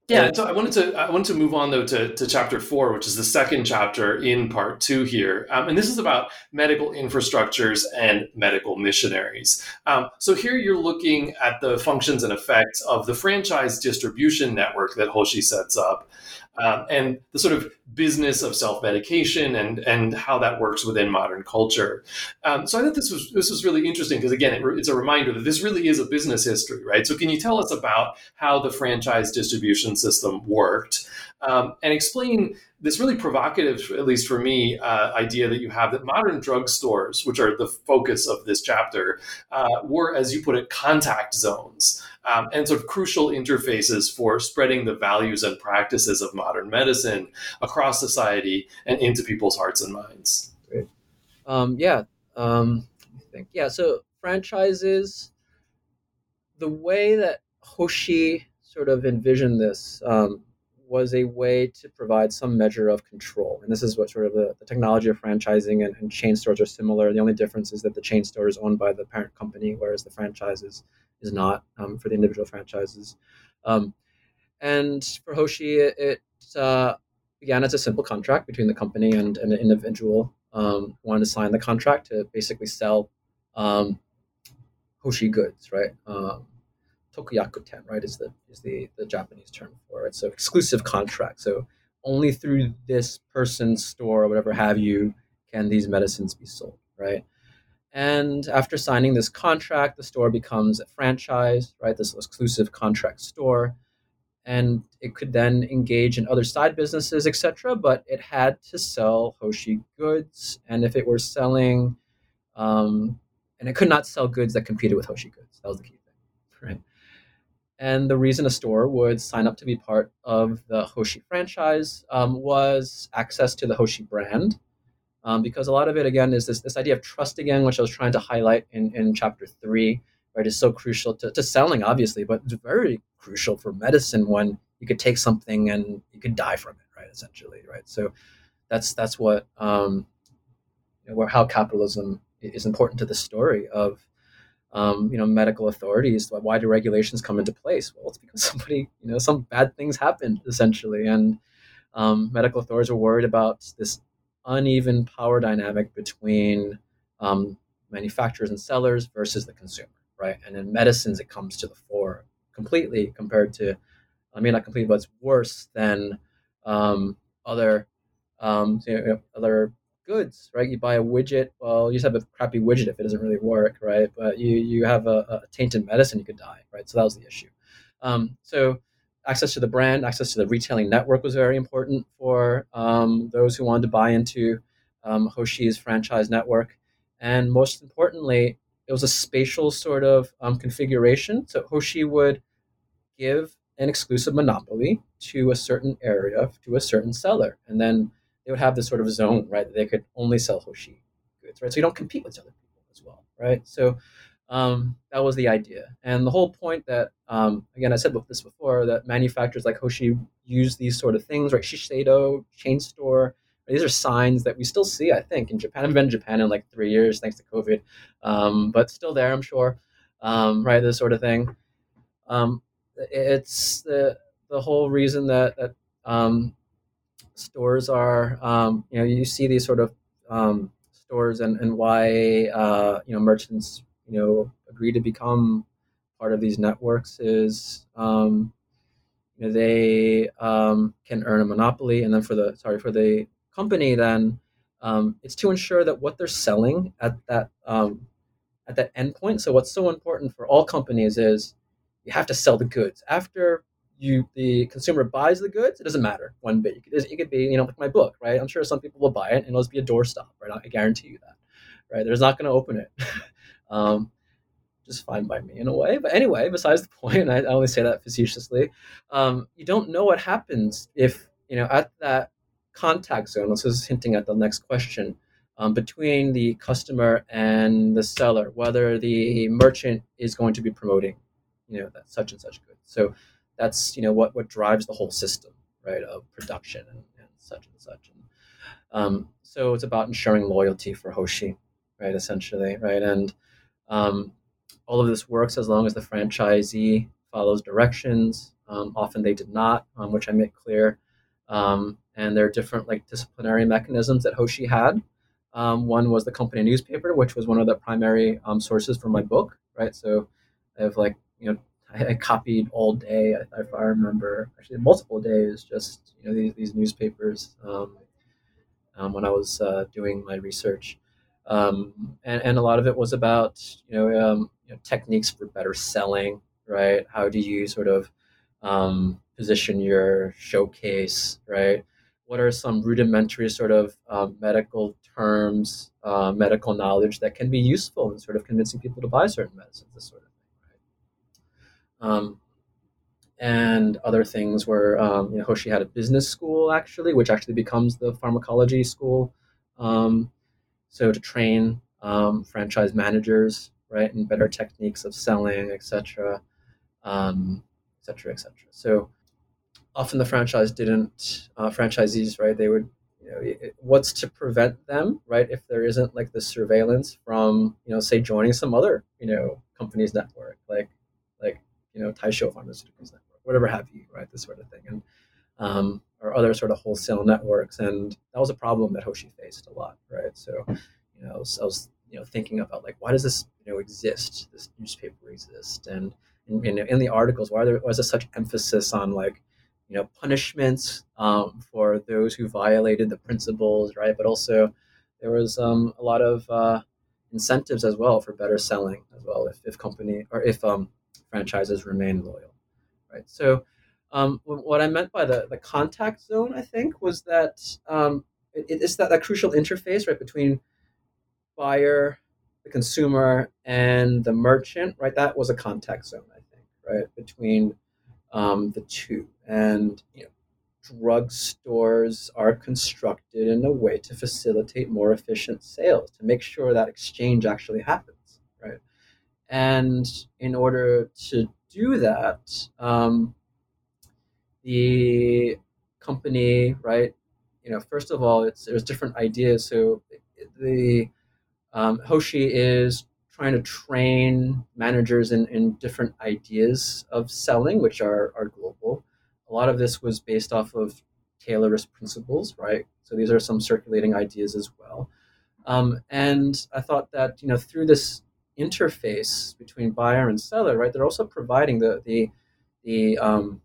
Yeah, so I wanted to I wanted to move on though to, to chapter four, which is the second chapter in part two here, um, and this is about medical infrastructures and medical missionaries. Um, so here you're looking at the functions and effects of the franchise distribution network that Hoshi sets up, um, and the sort of business of self medication and and how that works within modern culture. Um, so I thought this was this was really interesting because again, it, it's a reminder that this really is a business history, right? So can you tell us about how the franchise distribution system worked um, and explain this really provocative, at least for me, uh, idea that you have that modern drugstores, which are the focus of this chapter, uh, were, as you put it, contact zones um, and sort of crucial interfaces for spreading the values and practices of modern medicine across society and into people's hearts and minds. Great. Um, yeah. Um, I think yeah. So franchises, the way that Hoshi sort of envisioned this um, was a way to provide some measure of control. And this is what sort of the, the technology of franchising and, and, chain stores are similar. The only difference is that the chain store is owned by the parent company, whereas the franchise is, not um, for the individual franchises. Um, and for Hoshi, it, it uh, began as a simple contract between the company and, and an individual um, wanted to sign the contract to basically sell um, Hoshi goods, right? Um, tokuyakuten, right, is the is the, the Japanese term for it. So exclusive contract. So only through this person's store or whatever have you can these medicines be sold, right? And after signing this contract, the store becomes a franchise, right? This exclusive contract store. And it could then engage in other side businesses, etc. But it had to sell Hoshi goods. And if it were selling, um, and it could not sell goods that competed with Hoshi goods. That was the key thing, [LAUGHS] right? And the reason a store would sign up to be part of the Hoshi franchise um, was access to the Hoshi brand. Um, because a lot of it, again, is this, this idea of trust again, which I was trying to highlight in, in chapter three, right, is so crucial to, to selling, obviously, but it's very crucial for medicine when you could take something and you could die from it, right, essentially, right? So that's, that's what, um, you know, where, how capitalism is important to the story of um, you know, medical authorities. Why do regulations come into place? Well, it's because [LAUGHS] somebody, you know, some bad things happened essentially, and um, medical authorities are worried about this uneven power dynamic between um, manufacturers and sellers versus the consumer, right? And in medicines, it comes to the fore completely compared to, I mean, not completely, but it's worse than um, other um, you know, other goods, right? You buy a widget, well, you just have a crappy widget if it doesn't really work, right? But you you have a, a tainted medicine, you could die, right? So that was the issue. Um, so access to the brand, access to the retailing network was very important for um, those who wanted to buy into um, Hoshi's franchise network, and most importantly, it was a spatial sort of um, configuration. So Hoshi would give an exclusive monopoly to a certain area to a certain seller, and then they would have this sort of zone, right? They could only sell Hoshi goods, right? So you don't compete with other people as well, right? So um, that was the idea. And the whole point that, um, again, I said this before, that manufacturers like Hoshi use these sort of things, right? Shiseido, chain store, these are signs that we still see, I think, in Japan. I've been in Japan in like three years, thanks to COVID, um, but still there, I'm sure, um, right? This sort of thing. Um, it's the the whole reason that that um, stores are. Um, you know, you see these sort of um, stores and, and why uh, you know merchants you know agree to become part of these networks is um, you know they um, can earn a monopoly, and then for the sorry for the company, then um, it's to ensure that what they're selling at that um, at that endpoint. So what's so important for all companies is you have to sell the goods after you the consumer buys the goods. It doesn't matter one bit. It could, be you know like my book, right? I'm sure some people will buy it and it'll be a doorstop, right? I guarantee you that, right? They're not going to open it. [LAUGHS] um, just fine by me in a way. But anyway, besides the [LAUGHS] point, I, I only say that facetiously. Um, you don't know what happens if you know at that contact zone. This is hinting at the next question um, between the customer and the seller, whether the merchant is going to be promoting, you know, that such and such good. So that's you know what what drives the whole system, right, of production and, and such and such. And um, so it's about ensuring loyalty for Hoshi, right, essentially, right, and um, all of this works as long as the franchisee follows directions. Um, often they did not, um, which I make clear. Um, and there are different like disciplinary mechanisms that Hoshi had. Um, one was the company newspaper, which was one of the primary sources for my book, right? So I have like, you know, I, I copied all day, if I remember, actually multiple days, just, you know, these, these newspapers um, when I was uh, doing my research. Um, and, and a lot of it was about you know, um, you know, techniques for better selling, right? How do you sort of um, position your showcase, right? What are some rudimentary sort of um, medical terms, uh, medical knowledge that can be useful in sort of convincing people to buy certain medicines, this sort of? Um, and other things were, um, you know, Hoshi had a business school actually, which actually becomes the pharmacology school. Um, so to train um, franchise managers, right, and better techniques of selling, etc., etc., etc. So often the franchise didn't uh, franchisees, right? They would, you know, it, what's to prevent them, right? If there isn't like the surveillance from, you know, say joining some other, you know, company's network, like, like you know, Taisho Pharmaceuticals network, whatever have you, right? This sort of thing, and um, or other sort of wholesale networks. And that was a problem that Hoshi faced a lot, right? So, you know, I was, I was you know thinking about like why does this you know exist? This newspaper exist, and in, in, in the articles, why there was such emphasis on like you know punishments um, for those who violated the principles, right? But also there was um, a lot of uh, incentives as well for better selling as well if, if company or if um, franchises remain loyal, right? So um, what I meant by the, the contact zone, I think, was that um, it, it's that, that crucial interface right between buyer, the consumer, and the merchant. Right, that was a contact zone, I think, right between um, the two. And you know, are constructed in a way to facilitate more efficient sales, to make sure that exchange actually happens, right? And in order to do that, um, the company, right? You know, first of all, it's there's different ideas. So the um, Hoshi is trying to train managers in, in different ideas of selling, which are, are global. A lot of this was based off of Taylorist principles, right? So these are some circulating ideas as well. Um, and I thought that you know through this interface between buyer and seller, right, they're also providing the the the um,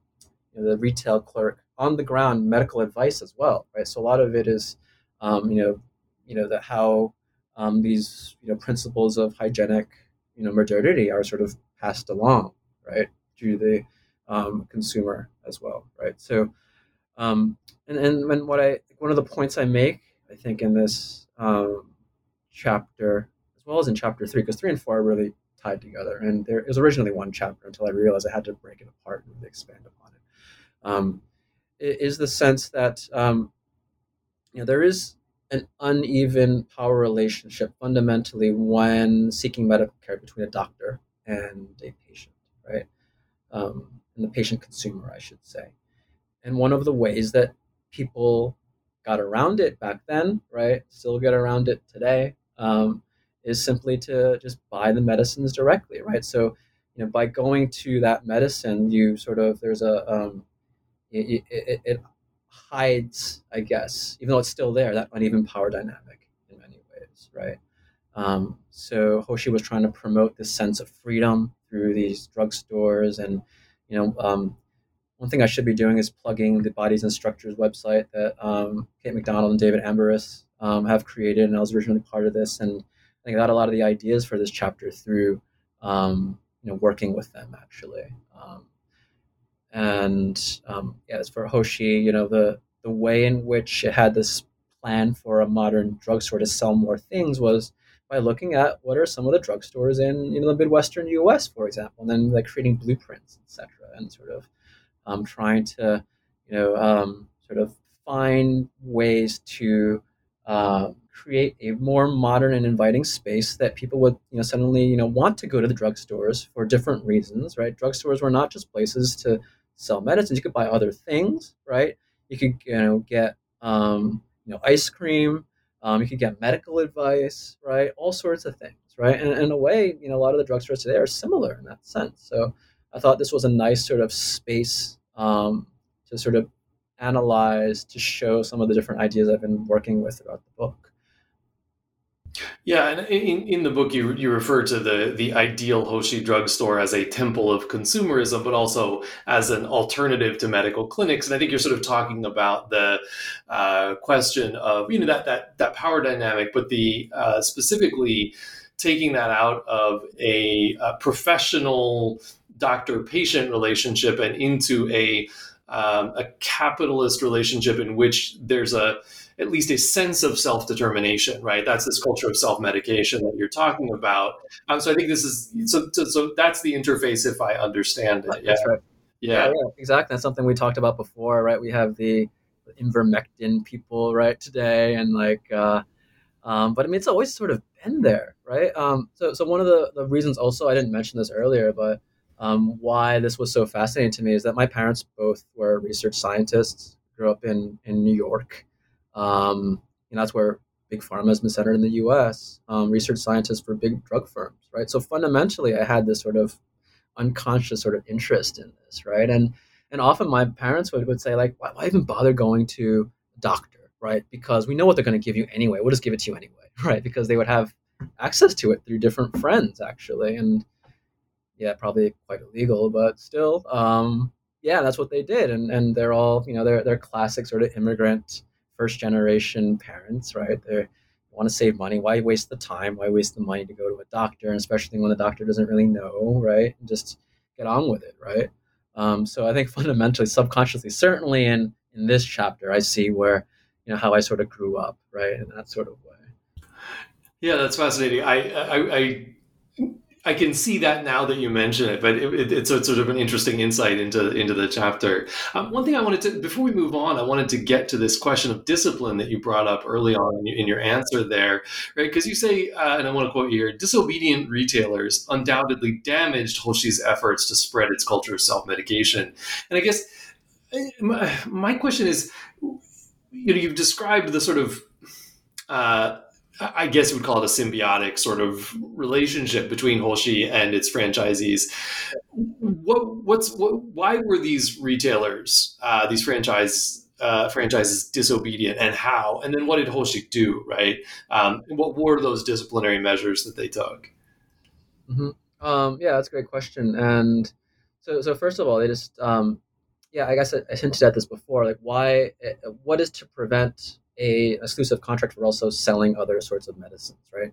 you know, the retail clerk on the ground medical advice as well, right? So a lot of it is, um, you know, you know that how um, these you know principles of hygienic you know modernity are sort of passed along, right, to the um, consumer as well, right? So, um, and and when what I one of the points I make, I think in this um, chapter as well as in chapter three, because three and four are really tied together, and there is originally one chapter until I realized I had to break it apart and expand upon it um, is the sense that um, you know there is an uneven power relationship fundamentally when seeking medical care between a doctor and a patient, right? Um, and the patient consumer, I should say. And one of the ways that people got around it back then, right, still get around it today, um, is simply to just buy the medicines directly, right? So, you know, by going to that medicine, you sort of there's a um, it, it, it, hides, I guess, even though it's still there, that uneven power dynamic in many ways, right? Um, so Hoshi was trying to promote this sense of freedom through these drugstores, and you know, um, one thing I should be doing is plugging the Bodies and Structures website that um, Kate McDonald and David Ambaras um, have created, and I was originally part of this. And I got a lot of the ideas for this chapter through um, you know working with them actually. Um, and um, yeah, as for Hoshi, you know the the way in which it had this plan for a modern drugstore to sell more things was by looking at what are some of the drugstores in you know the midwestern U.S. for example, and then like creating blueprints, etc., and sort of um, trying to you know um, sort of find ways to uh, create a more modern and inviting space that people would you know suddenly you know want to go to the drugstores for different reasons, right? Drugstores were not just places to sell medicines; you could buy other things, right? You could you know get um, you know ice cream, um, you could get medical advice, right? All sorts of things, right? And, and in a way, you know, a lot of the drugstores today are similar in that sense. So I thought this was a nice sort of space um, to sort of analyze to show some of the different ideas I've been working with throughout the book. Yeah, and in, in the book, you you refer to the the ideal Hoshi drugstore as a temple of consumerism, but also as an alternative to medical clinics. And I think you're sort of talking about the uh, question of you know that that that power dynamic, but the uh, specifically taking that out of a, a professional doctor patient relationship and into a um, a capitalist relationship in which there's a at least a sense of self determination, right? That's this culture of self medication that you're talking about. Um, so I think this is so, so, so. that's the interface, if I understand it. Yeah. Right. Yeah. yeah. yeah, exactly. That's something we talked about before, right? We have the, ivermectin people, right, today, and like, uh, um, but I mean, it's always sort of been there, right? Um, so, so one of the, the reasons also I didn't mention this earlier, but um, why this was so fascinating to me is that my parents both were research scientists, grew up in, in New York. Um, and that's where big pharma has been centered in the US, um, research scientists for big drug firms, right? So fundamentally, I had this sort of unconscious sort of interest in this, right? And and often my parents would, would say, like, why, why even bother going to a doctor, right? Because we know what they're going to give you anyway. We'll just give it to you anyway, [LAUGHS] right? Because they would have access to it through different friends, actually. And yeah, probably quite illegal, but still, um, yeah, that's what they did, and and they're all you know they're they're classic sort of immigrant first generation parents, right? They want to save money. Why waste the time? Why waste the money to go to a doctor, and especially when the doctor doesn't really know, right? And just get on with it, right? Um, so I think [LAUGHS] fundamentally, subconsciously, certainly in in this chapter, I see where you know how I sort of grew up, right, in that sort of way. Yeah, that's fascinating. I, I, I I can see that now that you mention it, but it, it, it's, a, sort of an interesting insight into into the chapter. Um, one thing I wanted to, before we move on, I wanted to get to this question of discipline that you brought up early on in, your answer there, right? Because you say, uh, and I want to quote you here: "Disobedient retailers undoubtedly damaged Hoshi's efforts to spread its culture of self medication." And I guess eh, my, my, question is, you know, you've described the sort of uh, I guess you would call it a symbiotic sort of relationship between Hoshi and its franchisees. What, what's what, why were these retailers, uh, these franchise uh, franchises, disobedient, and how? And then what did Hoshi do? Right? Um, what were those disciplinary measures that they took? Mm-hmm. Um, yeah, that's a great question. And so, so first of all, they just, um, yeah, I guess I, I hinted at this before. Like, why? Eh, what is to prevent a exclusive contract for also selling other sorts of medicines, right?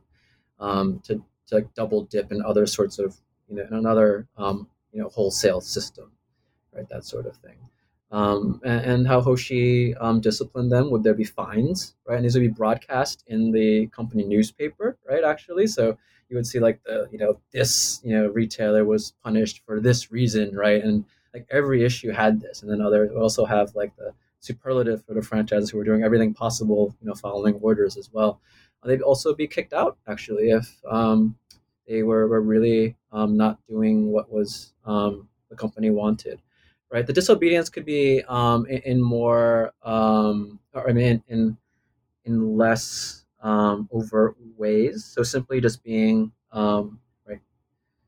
Um, to to double dip in other sorts of you know in another um, you know wholesale system, right? That sort of thing. Um, and, and, how Hoshi um, disciplined them. Would there be fines, right? And these would be broadcast in the company newspaper, right? Actually, so you would see like the you know this you know retailer was punished for this reason, right? And like every issue had this, and then other also have like the superlative for the franchises who are doing everything possible, you know, following orders as well. They'd also be kicked out actually if um, they were, were really um, not doing what was um, the company wanted. Right, the disobedience could be um, in, in, more, um, or I mean, in in less um, overt ways. So simply just being right,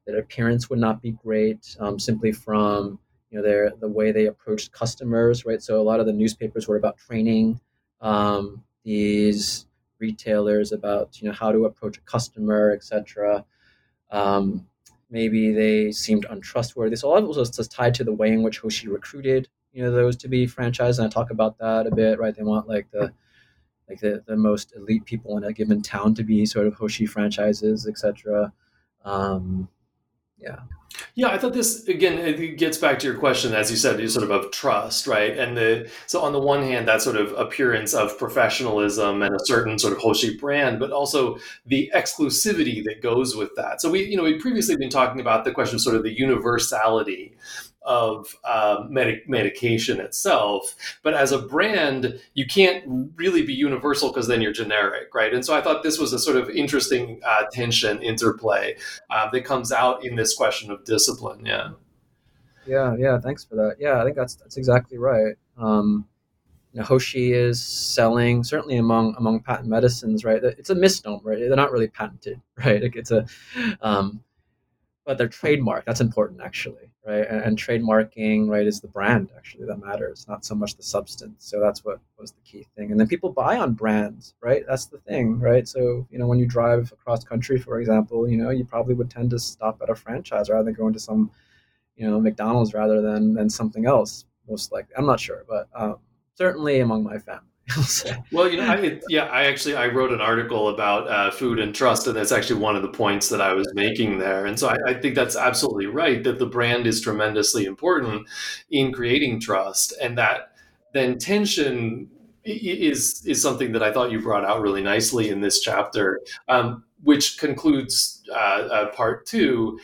their appearance would not be great. simply from you know their the way they approached customers right? So a lot of the newspapers were about training um, these retailers about you know how to approach a customer etc um, maybe they seemed untrustworthy. So a lot of it was just tied to the way in which hoshi recruited you know those to be franchised. And i talk about that a bit right? They want like the like the, the most elite people in a given town to be sort of Hoshi franchises, etc. Um, yeah. Yeah, I thought this again. It gets back to your question, as you said, is sort of of trust, right? And the so on the one hand, that sort of appearance of professionalism and a certain sort of Hoshi brand, but also the exclusivity that goes with that. So we, you know, we previously been talking about the question of sort of the universality of uh, medic- medication itself. But as a brand, you can't really be universal because then you're generic, right? And so I thought this was a sort of interesting uh, tension interplay uh, that comes out in this question of discipline. Yeah. Yeah, yeah. Thanks for that. Yeah, I think that's that's exactly right. Um, you know, Hoshi is selling certainly among among patent medicines, right? It's a misnomer, right? They're not really patented, [LAUGHS] right? Like it's a, um, but they're trademark. That's important, actually right? And, and, trademarking, right, is the brand actually that matters, not so much the substance. So that's what was the key thing. And then people buy on brands, right? That's the thing, right? So you know, when you drive across country, for example, you know, you probably would tend to stop at a franchise rather than going to some, you know, McDonald's rather than than something else. Most likely, I'm not sure, but um, certainly among my family. [LAUGHS] well, you know, I, yeah, I actually I wrote an article about uh, food and trust, and that's actually one of the points that I was making there. And so I, I, think that's absolutely right that the brand is tremendously important in creating trust, and that then tension is is something that I thought you brought out really nicely in this chapter, um, which concludes uh, uh, part two.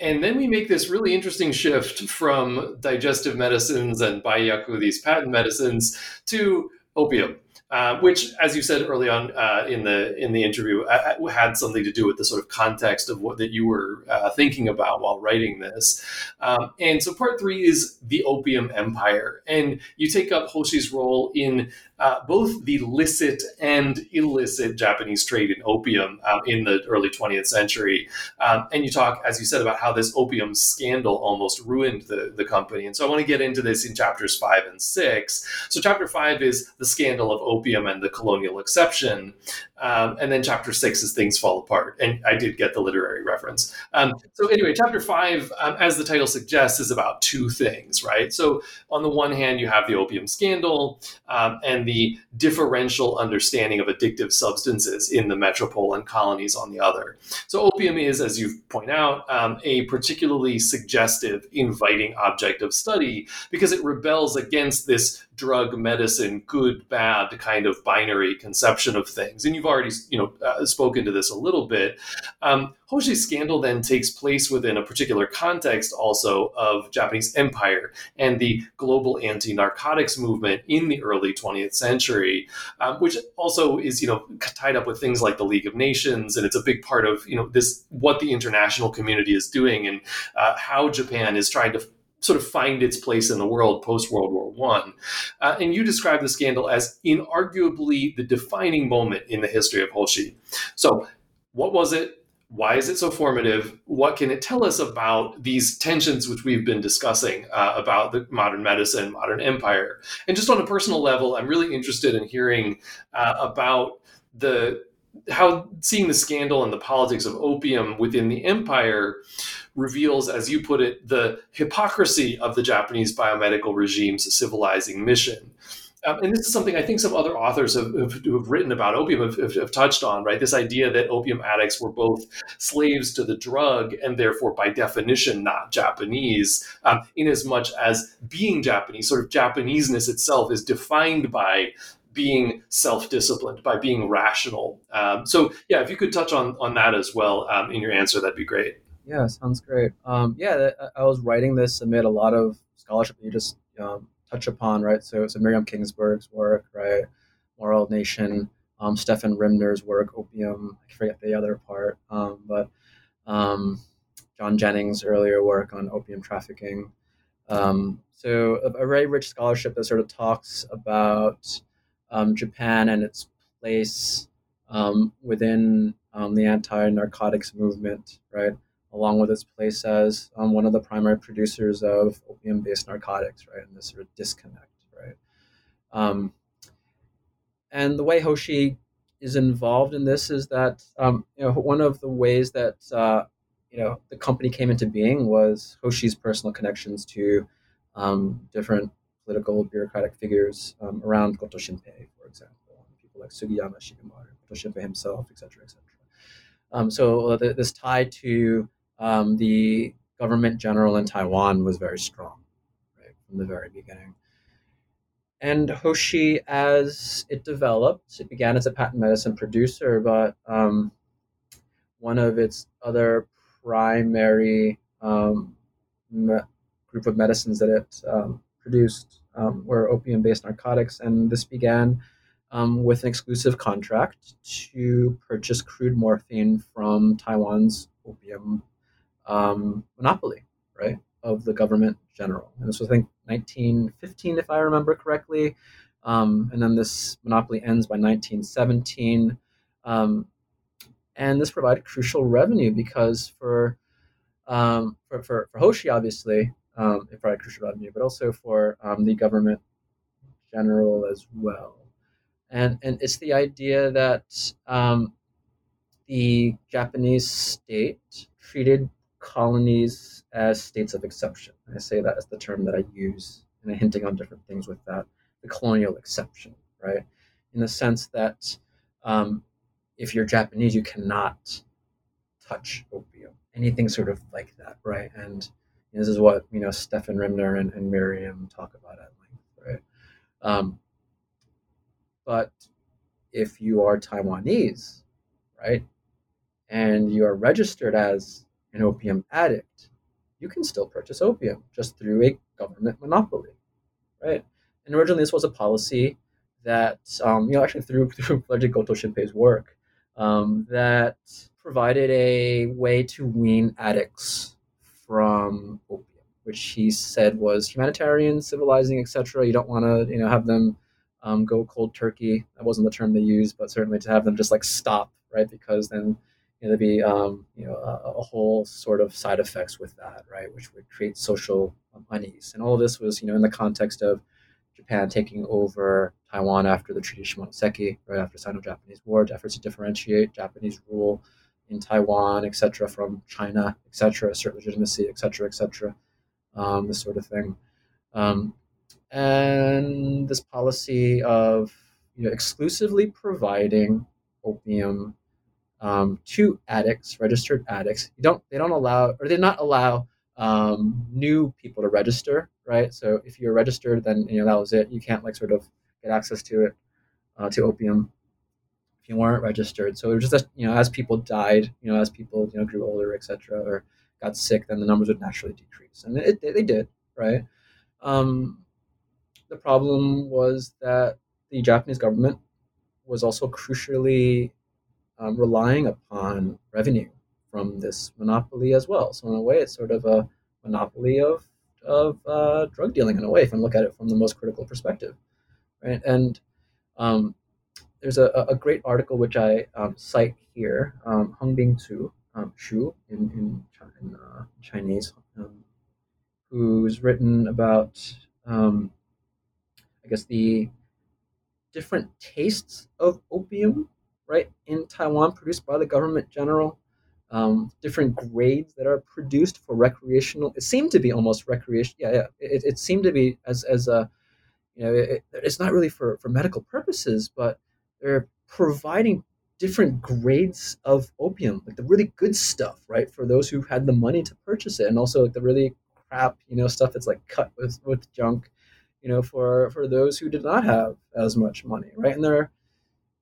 And then we make this really interesting shift from digestive medicines and Baiyaku, these patent medicines, to opium. Uh, which, as you said early on uh, in the in the interview, uh, uh, had something to do with the sort of context of what that you were uh, thinking about while writing this. Um, and so, part three is the opium empire, and you take up Hoshi's role in both the licit and illicit Japanese trade in opium um, in the early 20th century. Um, and you talk, as you said, about how this opium scandal almost ruined the, the company. And so I want to get into this in chapters five and six. So, chapter five is the scandal of opium and the colonial exception. Um, and then chapter six is things fall apart. And I did get the literary reference. Um, so, anyway, chapter five, um, as the title suggests, is about two things, right? So, on the one hand, you have the opium scandal um, and the differential understanding of addictive substances in the metropole and colonies on the other. So, opium is, as you point out, um, a particularly suggestive, inviting object of study because it rebels against this drug medicine good bad kind of binary conception of things. And you've already you know uh, spoken to this a little bit. Um, hoshi's scandal then takes place within a particular context also of japanese empire and the global anti-narcotics movement in the early 20th century um, which also is you know tied up with things like the league of nations. And it's a big part of you know this what the international community is doing and uh, how japan is trying to sort of find its place in the world post World War One. Uh, and you describe the scandal as inarguably the defining moment in the history of Hoshi. So, what was it? Why is it so formative? What can it tell us about these tensions which we've been discussing uh, about the modern medicine, modern empire? And just on a personal level, I'm really interested in hearing uh, about the how seeing the scandal and the politics of opium within the empire reveals, as you put it, the hypocrisy of the Japanese biomedical regime's civilizing mission. Um, and this is something I think some other authors have, have, who have written about opium have, have, have, touched on, right? This idea that opium addicts were both slaves to the drug and therefore, by definition, not Japanese, um, in as much as being Japanese, sort of Japaneseness itself is defined by being self-disciplined, by being rational. Um, so, yeah, if you could touch on on that as well um, in your answer, that'd be great. Yeah, sounds great. Um, yeah, I was writing this amid a lot of scholarship that you just um, touch upon, right? So, so Miriam Kingsberg's work, right? Moral Nation, um, Steffen Rimner's work, Opium. I forget the other part, um, but John Jennings' earlier work on opium trafficking. So, a, a, very rich scholarship that sort of talks about um, Japan and its place um, within um, the anti-narcotics movement, right? Along with its place as um, one of the primary producers of opium-based narcotics, right? And this sort of disconnect, right? Um, and the way Hoshi is involved in this is that um, you know one of the ways that uh, you know the company came into being was Hoshi's personal connections to different political bureaucratic figures um, around Goto Shinpei, for example. people like Sugiyama Shigemaru, Toshinpei himself, etc., etc. Um, so this tie to um, the government general in Taiwan was very strong, right, from the very beginning. And Hoshi, as it developed, it began as a patent medicine producer, but um, one of its other primary um, me- group of medicines that it um, produced um, were opium based narcotics. And this began um, with an exclusive contract to purchase crude morphine from Taiwan's opium um, monopoly, right, of the government general. And this was, I think, 1915, if I remember correctly. Um, and then this monopoly ends by 1917. Um, and this provided crucial revenue because for um, for, for, for Hoshi, obviously, um, it provided crucial revenue, but also for um, the government general as well. And, and it's the idea that um, the Japanese state treated colonies as states of exception. I say that as the term that I use, and I'm hinting on different things with that. The colonial exception, right? In the sense that um, if you're Japanese, you cannot touch opium, anything sort of like that, right? And this is what you know Steffen Rimner and, and Miriam talk about at length, right? Um, but if you are Taiwanese, right, and you are registered as an opium addict, you can still purchase opium just through a government monopoly, right? And originally, this was a policy that, um, you know, actually through [LAUGHS] through Frederick Goto Shinpei's work, um, that provided a way to wean addicts from opium, which he said was humanitarian, civilizing, etc. You don't want to, you know, have them um, go cold turkey. That wasn't the term they used, but certainly to have them just like stop, right? Because then you know, there'd be um, you know a, a, whole sort of side effects with that, right? Which would create social unease. And all of this was, you know, in the context of Japan taking over Taiwan after the Treaty of Shimonoseki, right after the Sino-Japanese War, efforts to differentiate Japanese rule in Taiwan, etc., from China, etc., assert legitimacy, etc., etc., um, this sort of thing. Um, and this policy of you know, exclusively providing opium um, to addicts, registered addicts. You don't, they don't allow, or they not allow um, new people to register, right? So if you're registered, then you know that was it. You can't like sort of get access to it, uh, to opium, you weren't registered. So it was just you know as people died, you know as people you know grew older, etc., or got sick, then the numbers would naturally decrease, and it, they did, right? Um, the problem was that the Japanese government was also crucially um, relying upon revenue from this monopoly as well. So in a way, it's sort of a monopoly of of uh, drug dealing in a way, if you look at it from the most critical perspective, right? And um, there's a, a great article which I um, cite here, um, Hongbing Tzu, um, Shu in in, in uh, Chinese, um, who's written about, um, I guess the different tastes of opium, right, in Taiwan, produced by the government general um, different grades that are produced for recreational. It seemed to be almost recreation. Yeah, yeah. It, it seemed to be as as a, you know, it, it's not really for for medical purposes, but they're providing different grades of opium, like the really good stuff, right, for those who had the money to purchase it, and also like the really crap, you know, stuff that's like cut with with junk, you know, for for those who did not have as much money, right? And they're,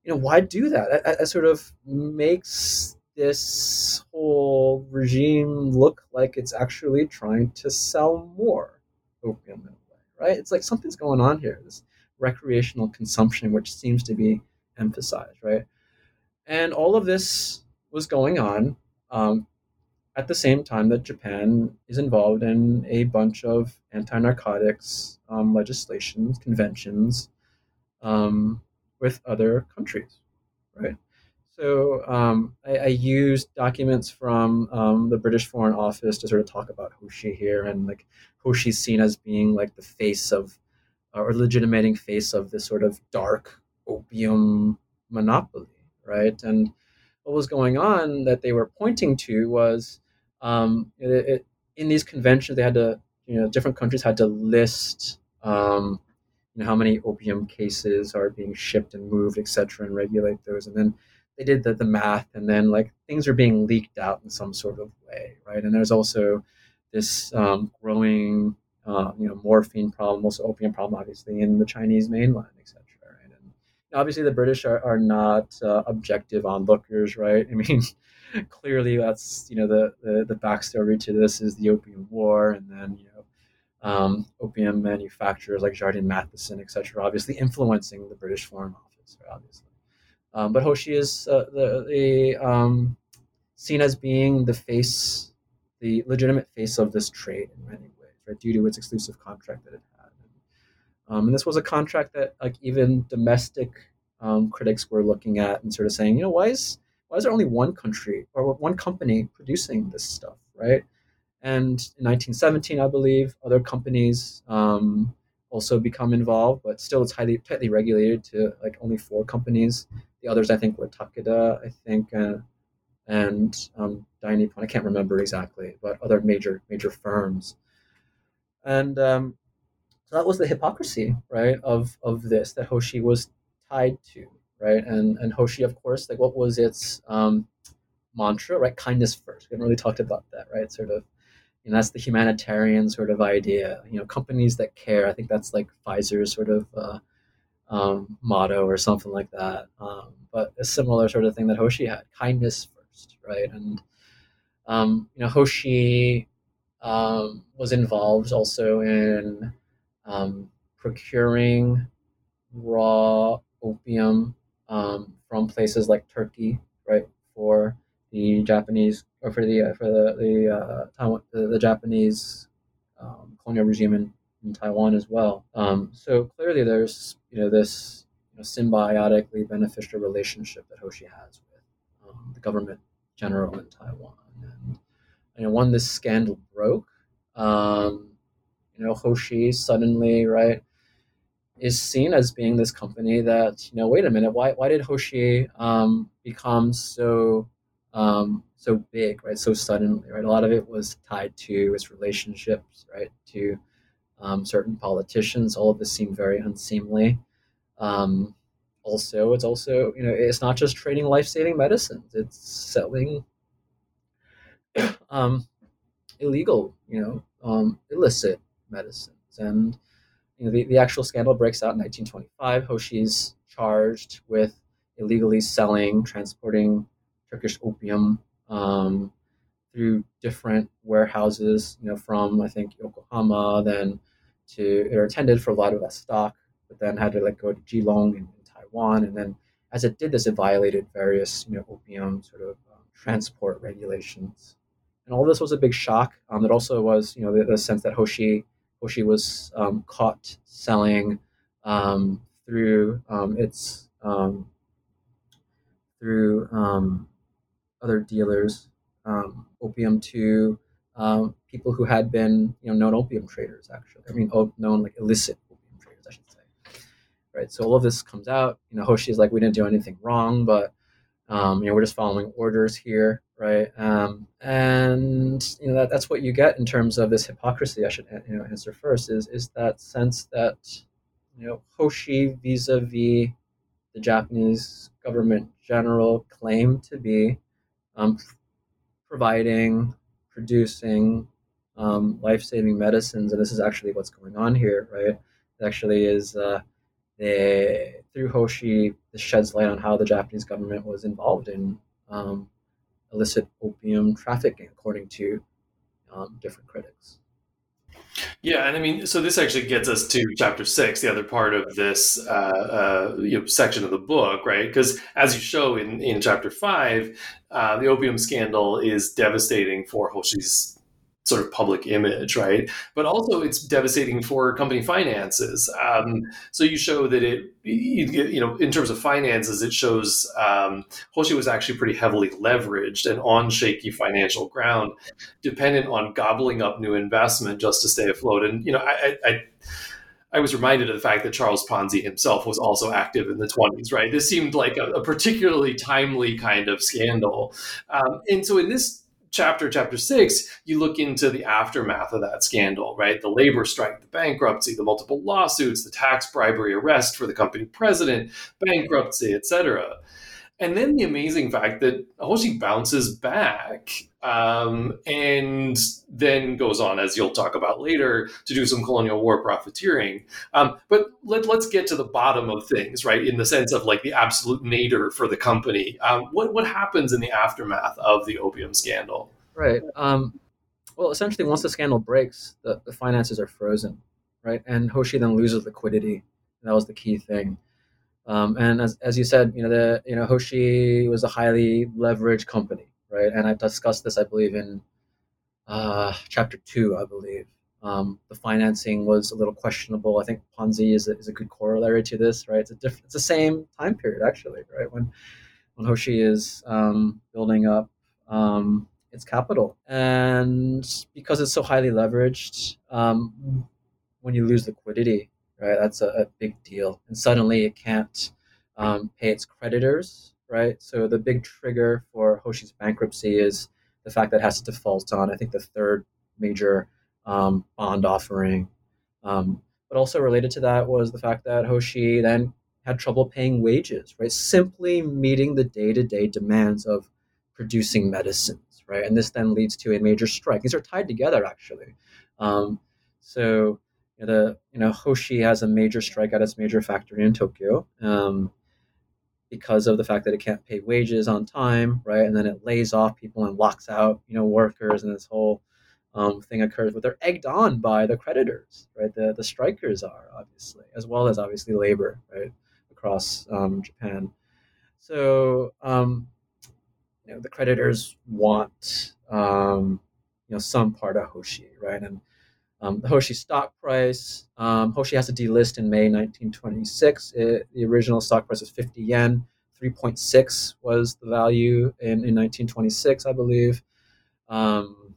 you know, why do that? That, that sort of makes this whole regime look like it's actually trying to sell more opium in a way, right? It's like something's going on here, this recreational consumption, which seems to be emphasized, right? And all of this was going on um, at the same time that Japan is involved in a bunch of anti narcotics um, legislations, conventions um, with other countries, right? So um, I, I, used documents from um, the British Foreign Office to sort of talk about Hoshi here, and like Hoshi's seen as being like the face of, uh, or legitimating face of this sort of dark opium monopoly, right? And what was going on that they were pointing to was um, it, it, in these conventions they had to, you know, different countries had to list um, you know, how many opium cases are being shipped and moved, etc., and regulate those. And then they did the, the math, and then like things are being leaked out in some sort of way, right? And there's also this um, growing, uh, you know, morphine problem, also opium problem, obviously, in the Chinese mainland, etc. Right? Obviously, the British are, are not uh, objective onlookers, right? [LAUGHS] I mean, clearly, that's you know the, the the backstory to this is the Opium War, and then you know um, opium manufacturers like Jardine Matheson, etc., obviously influencing the British Foreign Office, obviously. Um, but Hoshi is uh, the, the um, seen as being the face, the legitimate face of this trade in many ways, right, due to its exclusive contract that it. Um, and this was a contract that, like, even domestic um, critics were looking at and sort of saying, you know, why is why is there only one country or one company producing this stuff, right? And in 1917, I believe, other companies um, also become involved, but still it's highly tightly regulated to like only four companies. The others, I think, were Takeda, I think, uh, and um, Dainippon. I can't remember exactly, but other major major firms. And um, so that was the hypocrisy, right, of of this that Hoshi was tied to, right? And and Hoshi, of course, like what was its um, mantra, right? Kindness first. We haven't really talked about that, right? Sort of and that's the humanitarian sort of idea. You know, companies that care. I think that's like Pfizer's sort of uh, um, motto or something like that. Um, but a similar sort of thing that Hoshi had: kindness first, right? And um, you know, Hoshi um, was involved also in um, procuring raw opium um, from places like Turkey, right, for the Japanese or for the uh, for the the, uh, Taiwan, the, the Japanese um, colonial regime in, in Taiwan as well. Um, so clearly, there's you know this you know, symbiotically beneficial relationship that Hoshi has with um, the government general in Taiwan. And you know, when this scandal broke, um, you know, Hoshi suddenly right is seen as being this company that you know wait a minute why why did Hoshi um, become so um, so big, right? So suddenly, right? A lot of it was tied to its relationships, right? To um, certain politicians. All of this seemed very unseemly. Um, also, it's also you know it's not just trading life-saving medicines; it's selling [COUGHS] um, illegal, you know, um, illicit medicines. And you know, the, the actual scandal breaks out in 1925. Hoshi's charged with illegally selling, transporting Turkish opium um, through different warehouses, you know, from I think Yokohama, then to it attended for Vladivostok, but then had to like go to Keelung in, in Taiwan, and then as it did this, it violated various you know opium sort of um, transport regulations, and all this was a big shock. Um, it also was you know the, the sense that Hoshi Hoshi was um, caught selling um, through um, its um, through um, other dealers, um, opium to people who had been, you know, known opium traders. Actually, I mean, known like illicit opium traders, I should say. Right. So all of this comes out. You know, Hoshi is like, we didn't do anything wrong, but you know, we're just following orders here, right? Um, and you know, that, that's what you get in terms of this hypocrisy. I should you know answer first is is that sense that you know Hoshi vis-a-vis the Japanese government general claim to be um, providing, producing um, life saving medicines. And this is actually what's going on here, right? It actually is uh, they, through Hoshi, this sheds light on how the Japanese government was involved in um, illicit opium trafficking, according to um, different critics. Yeah, and I mean, so this actually gets us to chapter six, the other part of this uh, uh, you know, section of the book, right? Because as you show in, in chapter five, uh, the opium scandal is devastating for Hoshi's sort of public image, right? But also it's devastating for company finances. Um, so you show that it, you know, in terms of finances, it shows um, Hoshi was actually pretty heavily leveraged and on shaky financial ground, dependent on gobbling up new investment just to stay afloat. And you know, I, I I was reminded of the fact that Charles Ponzi himself was also active in the 20s, right? This seemed like a, a particularly timely kind of scandal. Um, and so in this chapter, chapter six, you look into the aftermath of that scandal, right? The labor strike, the bankruptcy, the multiple lawsuits, the tax bribery arrest for the company president, bankruptcy, etc. And then the amazing fact that Hoshi bounces back um, and then goes on, as you'll talk about later, to do some colonial war profiteering. Um, but let, us get to the bottom of things, right? In the sense of like the absolute nadir for the company. Um, what what happens in the aftermath of the opium scandal? Right. Um, well, essentially, once the scandal breaks, the, the finances are frozen, right? And Hoshi then loses liquidity. That was the key thing. Um, and as, as you said, you know, the you know Hoshi was a highly leveraged company, right? And I've discussed this, I believe, in uh, chapter two, I believe. Um, the financing was a little questionable. I think Ponzi is a, is a good corollary to this, right? It's a different, it's the same time period actually, right? When when Hoshi is um, building up um, its capital, and because it's so highly leveraged, um, when you lose liquidity, right? That's a, a big deal. And suddenly it can't um, pay its creditors, right? So the big trigger for Hoshi's bankruptcy is the fact that it has to default on, I think, the third major um, bond offering. Um, but also related to that was the fact that Hoshi then had trouble paying wages, right? Simply meeting the day to day demands of producing medicines, right? And this then leads to a major strike. These are tied together, actually. Um, so the you know Hoshi has a major strike at its major factory in Tokyo um, because of the fact that it can't pay wages on time, right? And then it lays off people and locks out you know workers, and this whole um, thing occurs. But they're egged on by the creditors, right? The the strikers are obviously, as well as obviously labor, right, across um, Japan. So um, you know the creditors want um, you know some part of Hoshi, right? And um, the Hoshi stock price, um, Hoshi has to delist in May 1926. It, the original stock price was 50 yen. 3.6 was the value in, in 1926, I believe. Um,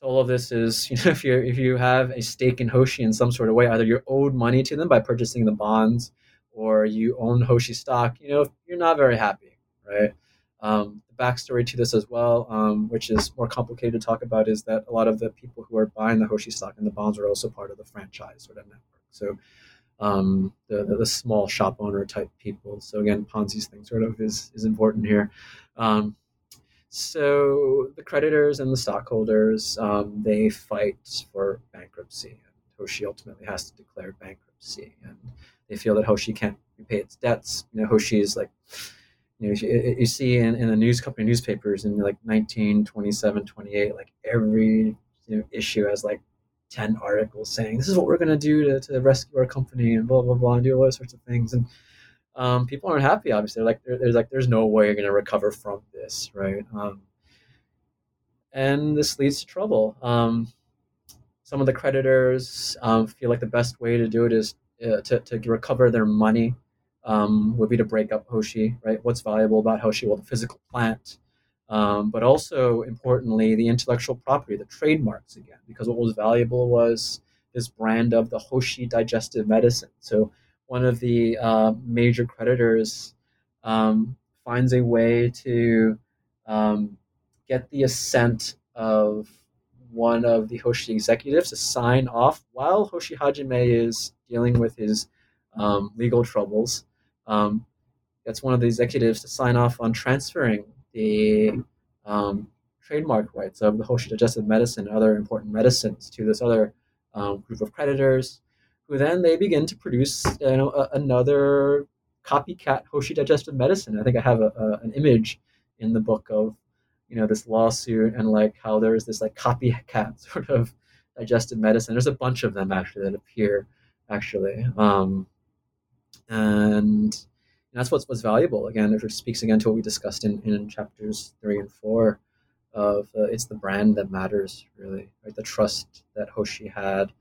so all of this is, [LAUGHS] you know, if you if you have a stake in Hoshi in some sort of way, either you're owed money to them by purchasing the bonds, or you own Hoshi stock, you know, you're not very happy, right? Um, backstory to this as well, um, which is more complicated to talk about, is that a lot of the people who are buying the Hoshi stock and the bonds are also part of the franchise sort of network. So um, the, the, the small shop owner type people. So again, Ponzi's thing sort of is is important here. Um, so the creditors and the stockholders um, they fight for bankruptcy. And Hoshi ultimately has to declare bankruptcy, and they feel that Hoshi can't repay its debts. You know, Hoshi is like you know, you, see in, in the news company newspapers in like 19, 27, 28, like every you know, issue has like 10 articles saying this is what we're going to do to, to rescue our company and blah, blah, blah, and do all those sorts of things. And um, people aren't happy, obviously. They're like, there's like, there's no way you're going to recover from this, right? Um, and this leads to trouble. Um, some of the creditors um, feel like the best way to do it is uh, to, to recover their money um, would be to break up Hoshi, right? What's valuable about Hoshi? Well, the physical plant, um, but also importantly, the intellectual property, the trademarks again, because what was valuable was this brand of the Hoshi digestive medicine. So one of the uh, major creditors um, finds a way to um, get the assent of one of the Hoshi executives to sign off while Hoshi Hajime is dealing with his um, legal troubles um, gets one of the executives to sign off on transferring the um, trademark rights of the Hoshi digestive medicine and other important medicines to this other um, group of creditors, who then they begin to produce you know, a, another copycat Hoshi digestive medicine. I think I have a, a, an image in the book of you know this lawsuit and like how there's this like copycat [LAUGHS] sort of digestive medicine. There's a bunch of them actually that appear actually. Um, and that's what's what's valuable. Again, it speaks again to what we discussed in, in chapters three and four of uh, it's the brand that matters really, right? The trust that Hoshi had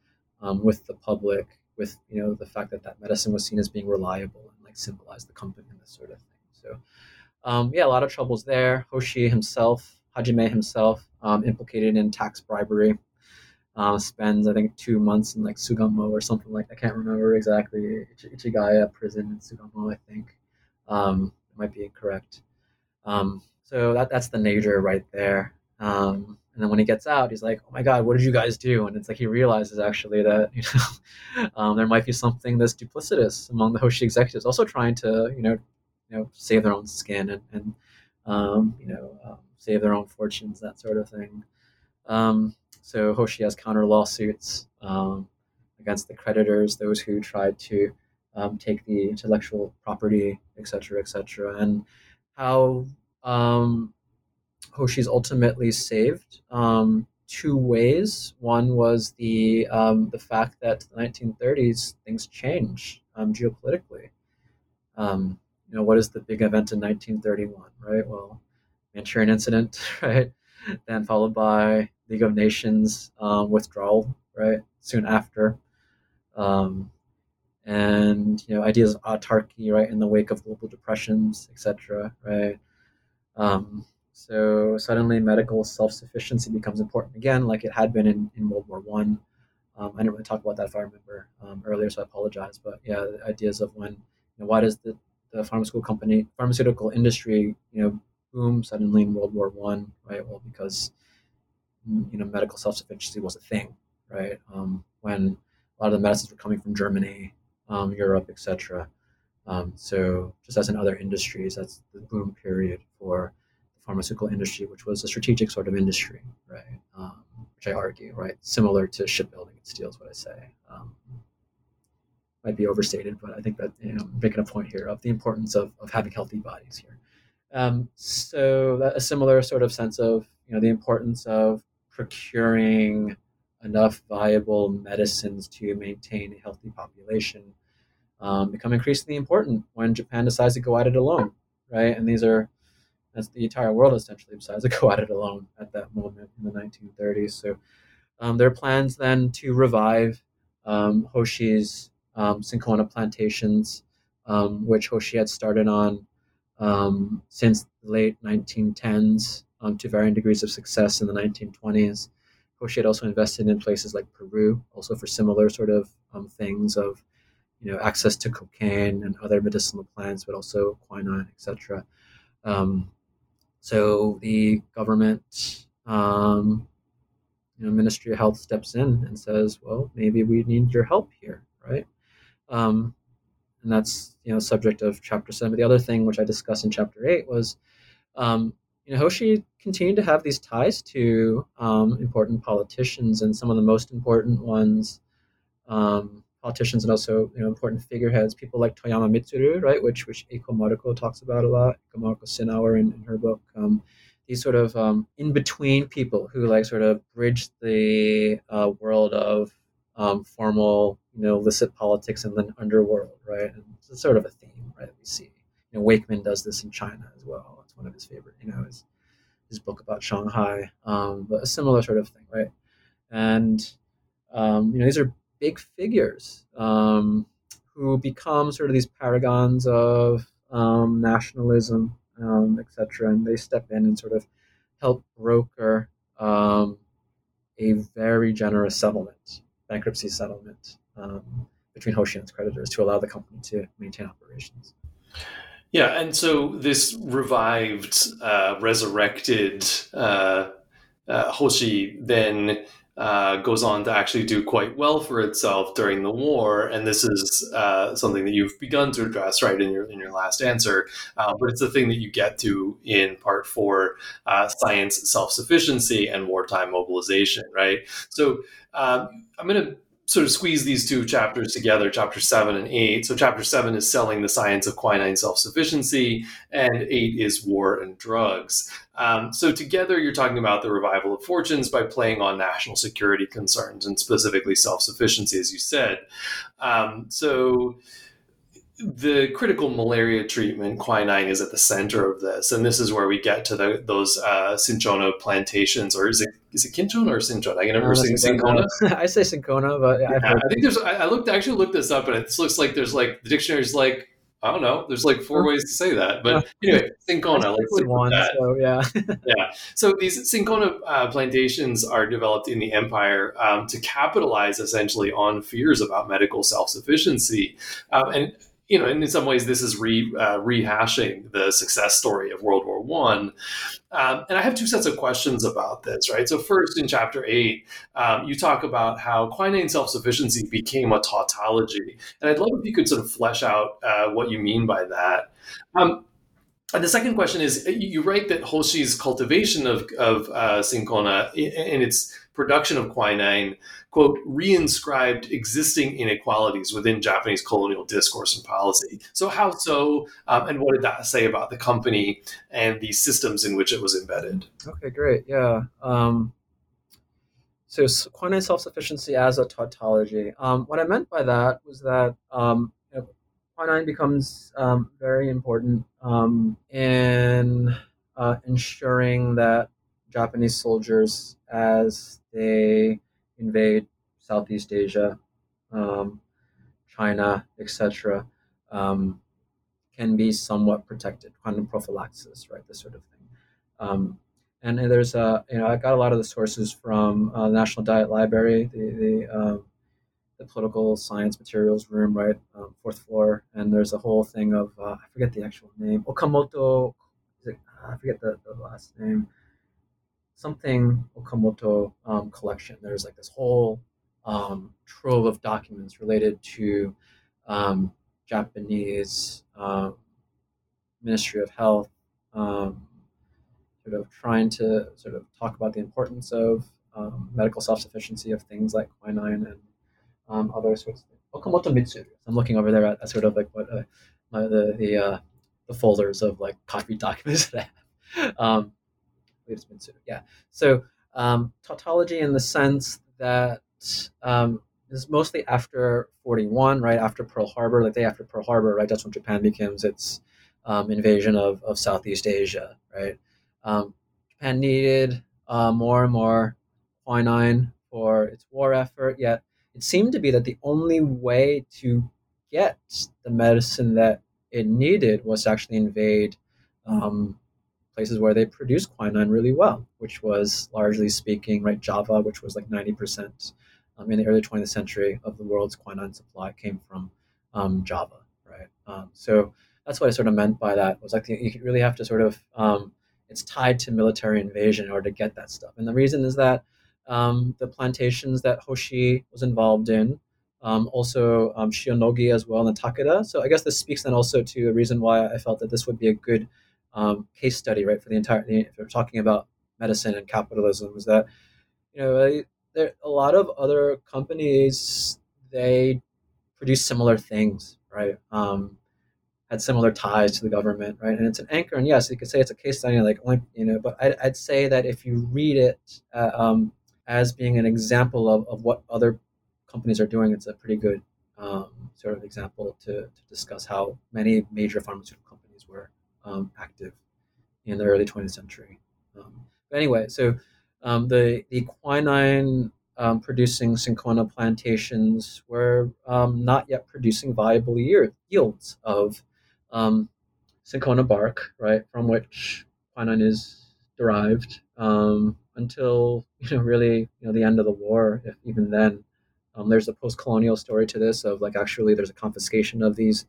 um, with the public, with you know the fact that that medicine was seen as being reliable and like symbolized the company and this sort of thing. So um, yeah, a lot of troubles there. Hoshi himself, Hajime himself, um, implicated in tax bribery uh, spends I think two months in like Sugamo or something like I can't remember exactly Ichigaya prison in Sugamo I think um, might be incorrect. Um, so that that's the nature right there. Um, and then when he gets out, he's like, "Oh my God, what did you guys do?" And it's like he realizes actually that [LAUGHS] you know um, there might be something that's duplicitous among the Hoshi executives, also trying to you know you know save their own skin and, and um, you know um, save their own fortunes, that sort of thing. So Hoshi has counter lawsuits um, against the creditors, those who tried to um, take the intellectual property, et cetera, et cetera, and how um, Hoshi's ultimately saved um, two ways. One was the um, the fact that the 1930s things changed um, geopolitically. You know, what is the big event in 1931, right? Well, Manchurian incident, [LAUGHS] right? Then followed by League of Nations um, withdrawal, right? Soon after. Um, and you know ideas of autarky, right, in the wake of global depressions, etc., right. Um, so suddenly, medical self-sufficiency becomes important again, like it had been in, in World War One. Um, I didn't really talk about that if I remember um, earlier, so I apologize. But yeah, the ideas of when, you know, why does the, the pharmaceutical company, pharmaceutical industry, you know, boom suddenly in World War One, right? Well, because you know medical self-sufficiency was a thing, right? Um, when a lot of the medicines were coming from Germany, um, Europe, etc. Um, so just as in other industries, that's the boom period for the pharmaceutical industry, which was a strategic sort of industry, right? Um, which I argue, right, similar to shipbuilding and steel is what I say. Um, might be overstated, but I think that you know, I'm making a point here of the importance of, of having healthy bodies here. Um, so that, a similar sort of sense of you know the importance of procuring enough viable medicines to maintain a healthy population um, become increasingly important when Japan decides to go at it alone, right? And these are as the entire world essentially decides to go at it alone at that moment in the 1930s. So um, there are plans then to revive um, Hoshi's um, plantations, um, which Hoshi had started on um, since the late 1910s um, to varying degrees of success in the 1920s. Hoshi had also invested in places like Peru, also for similar sort of things of you know access to cocaine and other medicinal plants, but also quinine, etc. Um, so the government, um, you know, Ministry of Health steps in and says, "Well, maybe we need your help here, right?" Um, and that's you know subject of chapter seven. But the other thing which I discussed in chapter eight was, um, you know, Hoshi continued to have these ties to um, important politicians, and some of the most important ones um, politicians and also you know important figureheads, people like Toyama Mitsuru, right, which which Eiko talks about a lot, Eiko Maruko Siniawer in, in her book. Um, these sort of um, in between people who like sort of bridge the uh, world of um, formal, you know, illicit politics and then underworld, right? And it's sort of a theme, right? We see. You know, Wakeman does this in China as well. One of his favorite, you know, his his book about Shanghai, um, but a similar sort of thing, right? And um, you know, these are big figures um, who become sort of these paragons of um, nationalism, um, etc. And they step in and sort of help broker um, a very generous settlement, bankruptcy settlement um, between Hoshi and its creditors to allow the company to maintain operations. Yeah, and so this revived, uh, resurrected uh, uh, Hoshi then uh, goes on to actually do quite well for itself during the war, and this is uh, something that you've begun to address right in your in your last answer. Uh, but it's the thing that you get to in part four: science self sufficiency and wartime mobilization. Right. So um, I'm going to sort of squeeze these two chapters together, chapter seven and eight. So, chapter seven is selling the science of quinine self sufficiency, and eight is war and drugs. Um, so, together, you're talking about the revival of fortunes by playing on national security concerns and specifically self sufficiency, as you said. Um, so, the critical malaria treatment, quinine, is at the center of this, and this is where we get to the, those uh, cinchona plantations, or is it is it cinchona or cinchona? I can never say cinchona. [LAUGHS] I say cinchona, but yeah, I think there's. I, I looked actually looked this up, and it looks like there's like the dictionary's like I don't know. There's like four ways to say that, but anyway, cinchona. Like one, so yeah, [LAUGHS] yeah. So these cinchona uh, plantations are developed in the empire um, to capitalize essentially on fears about medical self sufficiency, um, and you know, and in some ways, this is re, uh, rehashing the success story of World War One. Um, and I have two sets of questions about this, right? So, first, in chapter eight, um, you talk about how quinine self sufficiency became a tautology. And I'd love if you could sort of flesh out uh, what you mean by that. Um, the second question is you write that Hoshi's cultivation of, of uh, and its production of quinine, quote, reinscribed existing inequalities within Japanese colonial discourse and policy. So, how so? Um, and what did that say about the company and the systems in which it was embedded? Okay, great. Yeah. Um, so, quinine self sufficiency as a tautology. Um, what I meant by that was that um, quinine becomes um, very important um, in uh, ensuring that Japanese soldiers, as they invade Southeast Asia, um, China, etc., um, can be somewhat protected. Quinine prophylaxis, right? This sort of thing. Um, and there's a, you know, I got a lot of the sources from uh, the National Diet Library, the the, um, the political science materials room, right, um, fourth floor, and there's a whole thing of uh, I forget the actual name, Okamoto, I forget the, the last name something Okamoto um, collection. There's like this whole um, trove of documents related to um, Japanese um, Ministry of Health, um, sort of trying to sort of talk about the importance of um, medical self-sufficiency of things like quinine and other sorts of things. Okamoto Mitsuru. I'm looking over there at, at sort of like what uh, my, the the uh, the folders of like copy documents [LAUGHS] that I have. Um, it's been yeah. So um, tautology in the sense that um, is mostly after 41, right after Pearl Harbor, like day after Pearl Harbor, right? That's when Japan begins its um, invasion of, of Southeast Asia, right? Um, Japan needed uh, more and more quinine for its war effort, yet it seemed to be that the only way to get the medicine that it needed was to actually invade um, places where they produce quinine really well, which was largely speaking, right, Java, which was like 90% um, in the early 20th century of the world's quinine supply came from um, Java, right? Um, so that's what I sort of meant by that was like you really have to sort of, um, it's tied to military invasion in order to get that stuff. And the reason is that um, the plantations that Hoshi was involved in, um, also um, Shionogi as well, and Takeda. So I guess this speaks then also to a reason why I felt that this would be a good um, case study, right, for the entire. If we're talking about medicine and capitalism, is that you know there a lot of other companies they produce similar things, right? Um, had similar ties to the government, right? And it's an anchor, and yes, you could say it's a case study, like you know, but I'd, I'd say that if you read it uh, um, as being an example of, of what other companies are doing, it's a pretty good um, sort of example to, to discuss how many major pharmaceutical companies um, active in the early 20th century. Um, but anyway, so um, the the quinine um, producing cinchona plantations were um, not yet producing viable year, yields of um, cinchona bark, right, from which quinine is derived until you know really you know the end of the war, if even then. there's a post-colonial story to this of like actually there's a confiscation of these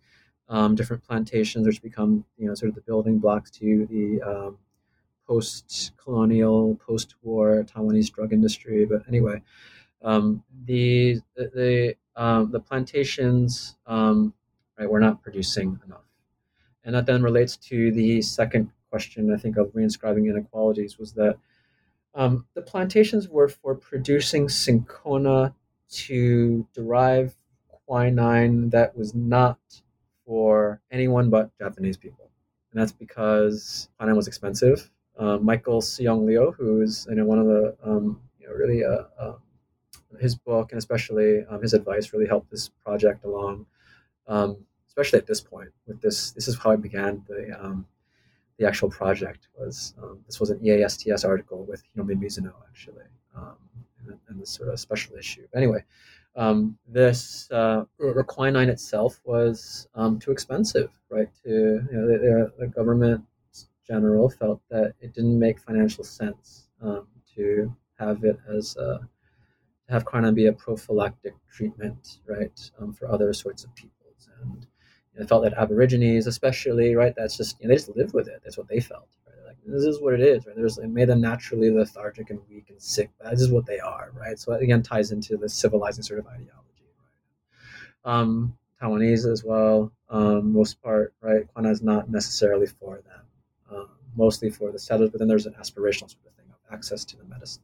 um, different plantations, which become you know sort of the building blocks to the um, post-colonial, post-war Taiwanese drug industry. But anyway, um, the the the, um, plantations um, right were not producing enough, and that then relates to the second question I think of reinscribing inequalities was that um, the plantations were for producing cinchona to derive quinine that was not for anyone but Japanese people. And that's because quinine was expensive. Uh, Michael Shiyung Liu, who's you know, one of the um, you know, really uh, uh, his book and especially um, his advice really helped this project along, um, especially at this point. With this, this is how I began. The um, the actual project was this was an EASTS article with Hiromi Mizuno actually, and, and this sort of special issue. Anyway, um, this uh, itself was um, too expensive, right? To you know, the, the, government general felt that it didn't make financial sense um, to have it as a, to have quinine be a prophylactic treatment, right, um, for other sorts of peoples. And and felt that Aborigines, especially, right, that's just you know, they just live with it. That's what they felt. This is what it is. Right? There's it made them naturally lethargic and weak and sick. That is what they are. Right. So again, ties into the civilizing sort of ideology. Right. Um, Taiwanese as well. Um, most part, right. Quinine is not necessarily for them. Um, mostly for the settlers, but then there's an aspirational sort of thing of access to the medicine.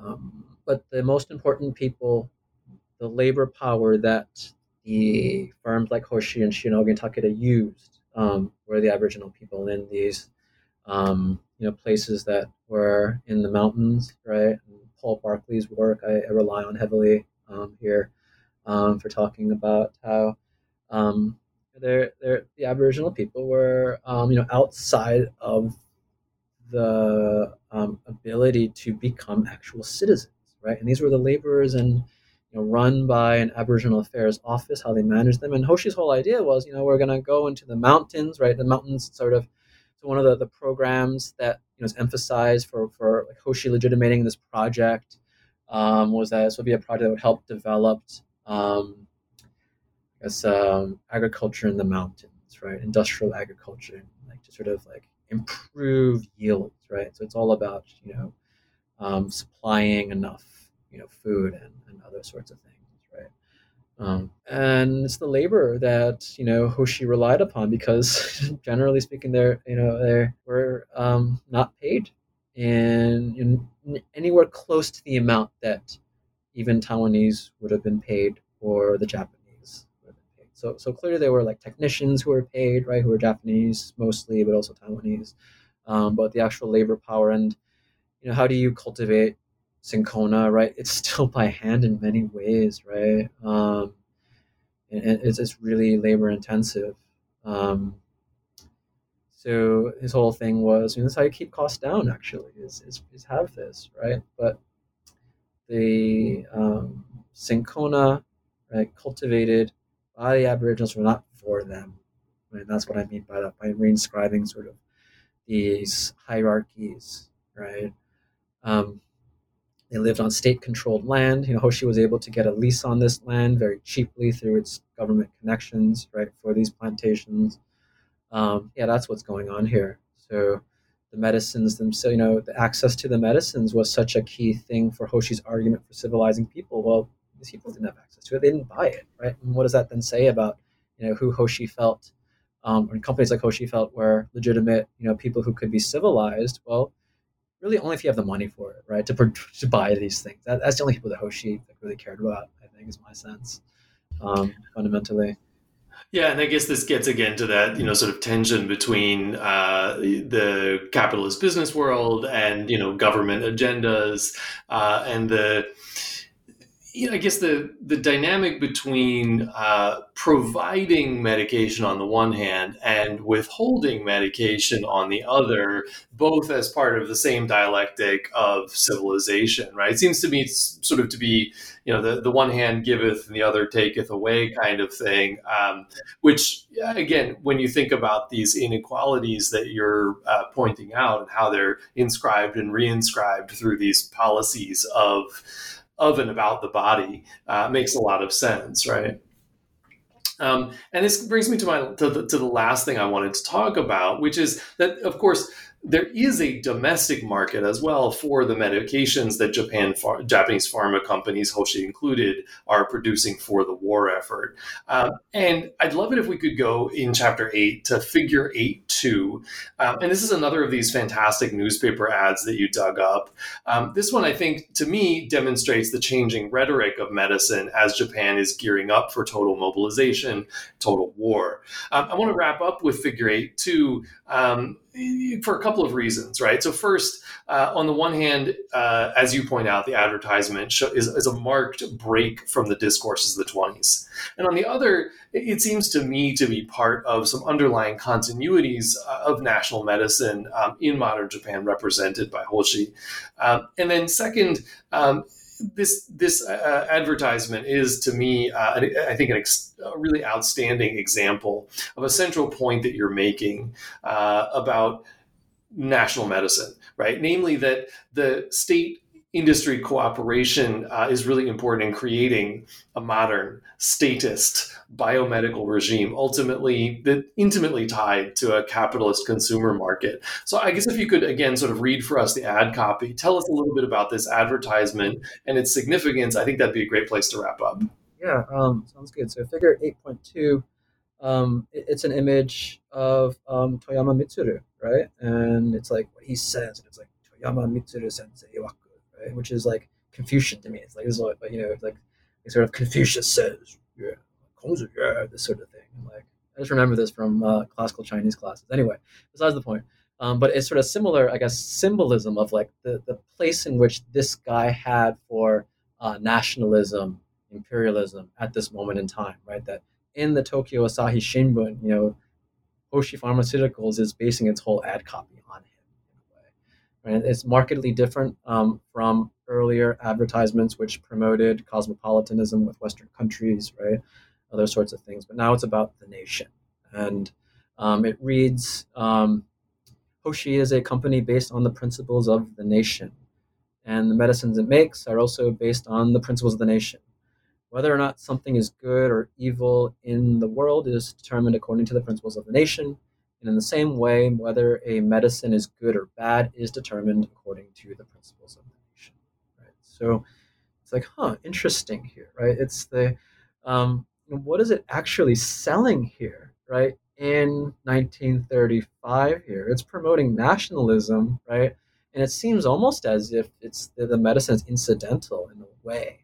Um, but the most important people, the labor power that the firms like Hoshi and Shionogi and Takeda used um, were the Aboriginal people in these, um, you know, places that were in the mountains, right? And Paul Barclay's work I, I rely on heavily um, here um, for talking about how um, they're, they're, the Aboriginal people were, um, you know, outside of the ability to become actual citizens, right? And these were the laborers and you know, run by an Aboriginal Affairs office, how they manage them. And Hoshi's whole idea was, you know, we're going to go into the mountains, right? The mountains sort of, so one of the, the programs that you know is emphasized for for like Hoshi legitimating this project um, was that this would be a project that would help develop, um, I guess, um, agriculture in the mountains, right? Industrial agriculture, like to sort of like improve yields, right? So it's all about you know um, supplying enough you know food and, and other sorts of things? Um, and it's the labor that you know Hoshi relied upon because [LAUGHS] generally speaking, they're you know they were um, not paid in, anywhere close to the amount that even Taiwanese would have been paid or the Japanese would have been paid. So so clearly there were like technicians who were paid, right, who were Japanese mostly, but also Taiwanese. Um, but the actual labor power and you know how do you cultivate cinchona, right? It's still by hand in many ways, right? Um, and it's, it's really labor intensive. Um, so his whole thing was, you know, that's how you keep costs down. Actually, is is, is have this, right? But the um, cinchona, right, cultivated by the Aboriginals were not for them. Right? That's what I mean by that, by reinscribing sort of these hierarchies, right? Um, they lived on state-controlled land. You know, Hoshi was able to get a lease on this land very cheaply through its government connections, right, for these plantations. Um, yeah, that's what's going on here. So the medicines themselves, you know, the access to the medicines was such a key thing for Hoshi's argument for civilizing people. Well, these people didn't have access to it; they didn't buy it, right? And what does that then say about, you know, who Hoshi felt, um, and companies like Hoshi felt were legitimate, you know, people who could be civilized? Well, really only if you have the money for it, right? To, to buy these things. That, that's the only people that Hoshi that really cared about. I think is my sense, um, fundamentally. Yeah, and I guess this gets again to that you know sort of tension between uh, the capitalist business world and you know government agendas uh, and the you know, I guess the the dynamic between uh, providing medication on the one hand and withholding medication on the other, both as part of the same dialectic of civilization, right? It seems to me sort of to be, you know, the, the one hand giveth and the other taketh away kind of thing, um, which, again, when you think about these inequalities that you're uh, pointing out and how they're inscribed and reinscribed through these policies of of and about the body uh, makes a lot of sense, right? Um, and this brings me to my to the, to the last thing I wanted to talk about, which is that, of course, there is a domestic market as well for the medications that Japan Japanese pharma companies, Hoshi included, are producing for the war effort. Um, and I'd love it if we could go in chapter eight to figure eight two. Um, and this is another of these fantastic newspaper ads that you dug up. Um, this one, I think, to me, demonstrates the changing rhetoric of medicine as Japan is gearing up for total mobilization, total war. Um, I want to wrap up with figure eight two um, for a couple of reasons, right? So, first, uh, on the one hand, uh, as you point out, the advertisement is, is, a marked break from the discourses of the 20s. And on the other, it seems to me to be part of some underlying continuities uh, of national medicine um, in modern Japan, represented by Hoshi. Um, and then, second, um, this this uh, advertisement is to me, uh, I think, ex- a really outstanding example of a central point that you're making uh, about national medicine, right? Namely, that the state industry cooperation uh, is really important in creating a modern statist biomedical regime, ultimately that intimately tied to a capitalist consumer market. So I guess if you could again sort of read for us the ad copy, tell us a little bit about this advertisement and its significance. I think that'd be a great place to wrap up. Yeah, um, sounds good. So figure 8.2, um, it, it's an image of um, Toyama Mitsuru, right? And it's like what he says, it's like Toyama Mitsuru sensei waku, right? Which is like Confucian to me. It's like, this is like, you know, like sort of Confucius says, yeah, this sort of thing. like I just remember this from uh, classical Chinese classes. Anyway, besides the point. Um, but it's sort of similar, I guess, symbolism of like the, the place in which this guy had for uh, nationalism, imperialism at this moment in time, right? That in the Tokyo Asahi Shimbun, you know, Hoshi Pharmaceuticals is basing its whole ad copy on him. Right? It's markedly different um, from earlier advertisements which promoted cosmopolitanism with Western countries, right? Other sorts of things. But now it's about the nation. And um, it reads um, Hoshi is a company based on the principles of the nation. And the medicines it makes are also based on the principles of the nation. Whether or not something is good or evil in the world is determined according to the principles of the nation. And in the same way, whether a medicine is good or bad is determined according to the principles of the nation. Right? So it's like, huh, interesting here, right? It's the um, what is it actually selling here, right? In 1935 here, it's promoting nationalism, right? And it seems almost as if it's the, the medicine is incidental in a way.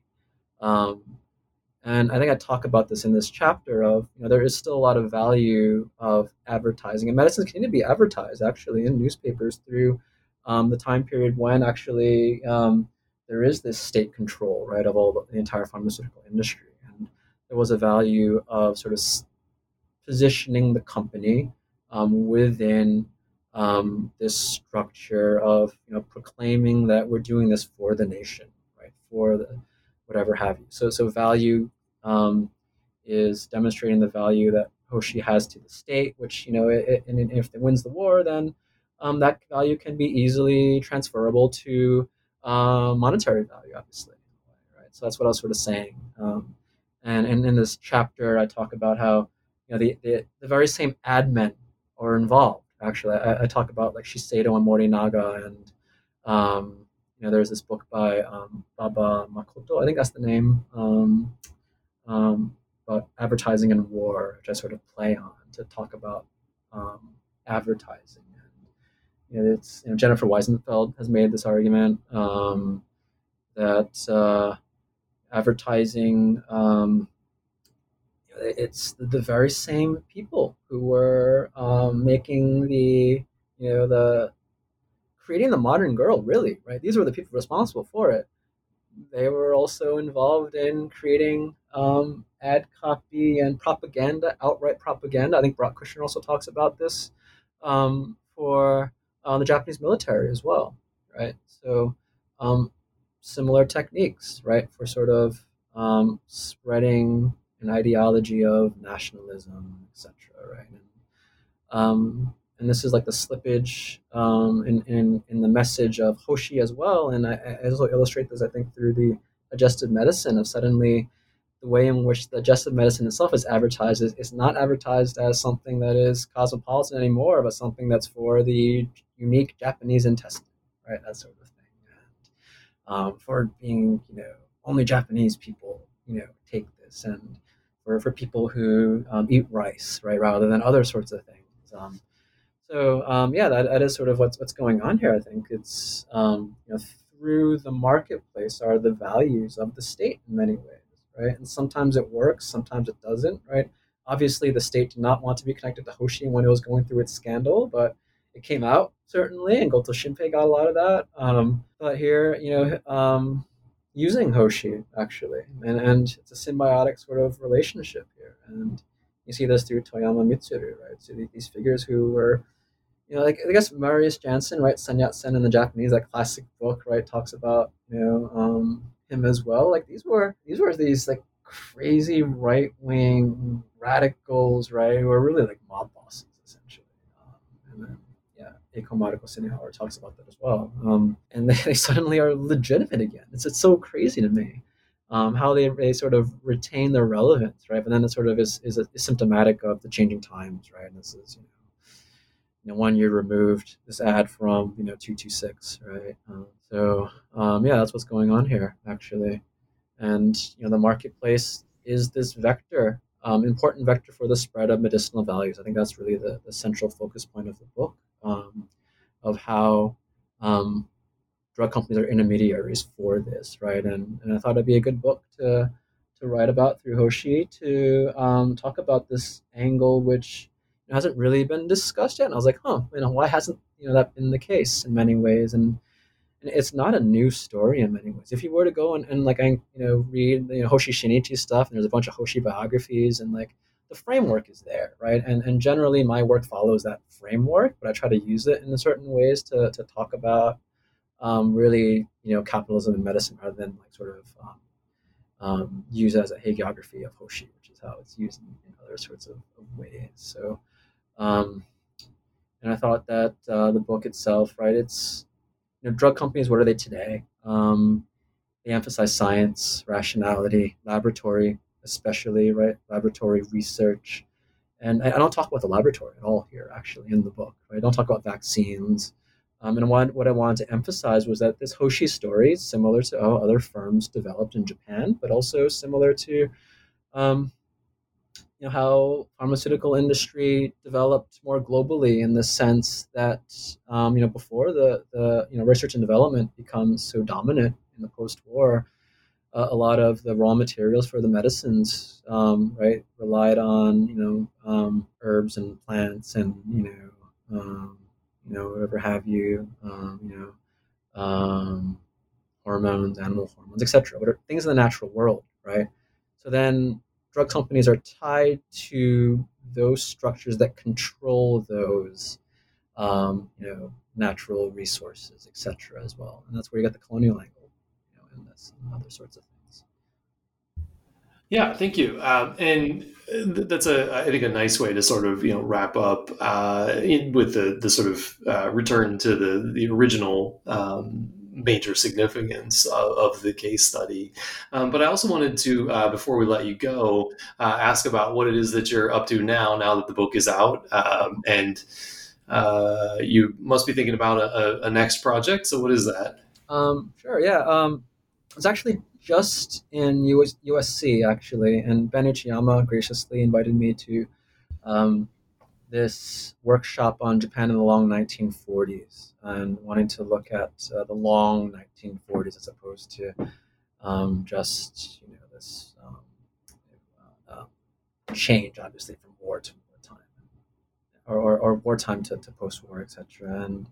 Um, and I think I talk about this in this chapter of, you know, there is still a lot of value of advertising. And medicines to be advertised actually in newspapers through um, the time period when actually um, there is this state control, right, of all the, the entire pharmaceutical industry there was a value of sort of positioning the company um, within um, this structure of you know proclaiming that we're doing this for the nation, right? For the whatever have you. So so value um, is demonstrating the value that Hoshi has to the state, which you know, it, and if it wins the war, then um, that value can be easily transferable to uh, monetary value, obviously. Right. So that's what I was sort of saying. Um, and, and in this chapter, I talk about how you know the, the, the very same ad men are involved. Actually, I, I talk about like Shiseido and Morinaga, and um, you know there's this book by um, Baba Makoto. I think that's the name. Um, um, about advertising and war, which I sort of play on to talk about um, advertising. And, you know, it's you know, Jennifer Weisenfeld has made this argument um, that uh, advertising. Um, it's the very same people who were um, making the you know the creating the modern girl really right? These were the people responsible for it. They were also involved in creating um, ad copy and propaganda outright propaganda. I think Barak Kushner also talks about this um, for uh, the japanese military as well right? So um, similar techniques, right, for sort of um, spreading an ideology of nationalism, etc. Right, and, um, and this is like the slippage um, in, in in the message of Hoshi as well. And I, I also illustrate this, I think, through the adjusted medicine of suddenly the way in which the adjusted medicine itself is advertised is, is not advertised as something that is cosmopolitan anymore, but something that's for the unique Japanese intestine, right? That sort of um, for being, you know, only Japanese people, you know, take this, and for, for people who um, eat rice, right, rather than other sorts of things. Um, so um, yeah, that, that is sort of what's what's going on here. I think it's um, you know through the marketplace are the values of the state in many ways, right? And sometimes it works, sometimes it doesn't, right? Obviously, the state did not want to be connected to Hoshi when it was going through its scandal, but it came out certainly, and Goto Shinpei got a lot of that. Um, but here, you know, um, using Hoshi actually, and and it's a symbiotic sort of relationship here, and you see this through Toyama Mitsuru, right? So these figures who were, you know, like I guess Marius Jansen, right? Sun Yat-sen in the Japanese, that classic book, right, talks about you know um, him as well. Like these were these were these like crazy right wing radicals, right, who are really like mob bosses Maruko Siniawer talks about that as well. Um, and they, [LAUGHS] they, suddenly are legitimate again. It's, it's so crazy to me um, how they, they sort of retain their relevance, right? But then it sort of is, is, a, is symptomatic of the changing times, right? And this is, you know, you know, one year removed, this ad from, you know, 226, right? Um, so, yeah, that's what's going on here, actually. And, you know, the marketplace is this vector um, important vector for the spread of medicinal values. I think that's really the, the central focus point of the book um, of how um, drug companies are intermediaries for this, right? And, and I thought it'd be a good book to to write about through Hoshi to um, talk about this angle, which hasn't really been discussed yet. And I was like, huh, you know, why hasn't you know that been the case in many ways? And it's not a new story in many ways. If you were to go and, and like I you know read you know Hoshi Shinichi stuff, and there's a bunch of Hoshi biographies, and like the framework is there, right? And and generally my work follows that framework, but I try to use it in certain ways to to talk about um, really you know capitalism and medicine rather than like sort of um, um, use it as a hagiography of Hoshi, which is how it's used in, in other sorts of, of ways. So. Um, and I thought that uh, the book itself, right? It's you know, drug companies, what are they today? Um, they emphasize science, rationality, laboratory, especially, right? Laboratory research. And I, don't talk about the laboratory at all here, actually, in the book. Right? I don't talk about vaccines. Um, and what, what I wanted to emphasize was that this Hoshi story is similar to how other firms developed in Japan, but also similar to um, you know how pharmaceutical industry developed more globally in the sense that um, you know before the the you know research and development becomes so dominant in the post-war uh, a lot of the raw materials for the medicines um, right relied on you know um, herbs and plants and you know um, you know whatever have you um, you know um, hormones animal hormones etc what are things in the natural world right? So then drug companies are tied to those structures that control those um, you know natural resources etc as well. And that's where you get the colonial angle you know in this and other sorts of things yeah thank you um, and that's a i think a nice way to sort of you know wrap up uh, in, with the the sort of uh, return to the the original um, major significance of, of the case study. Um, but I also wanted to, uh, before we let you go, uh, ask about what it is that you're up to now, now that the book is out. Um, and uh, you must be thinking about a, a, next project. So, what is that? Um, sure, yeah. It's actually just in US, USC, actually, and Ben Uchiyama graciously invited me to um, this workshop on Japan in the long 1940s and wanting to look at uh, the long 1940s as opposed to um, just you know this um, uh, change, obviously from war to wartime, or, or, or wartime to, to post-war, etc. And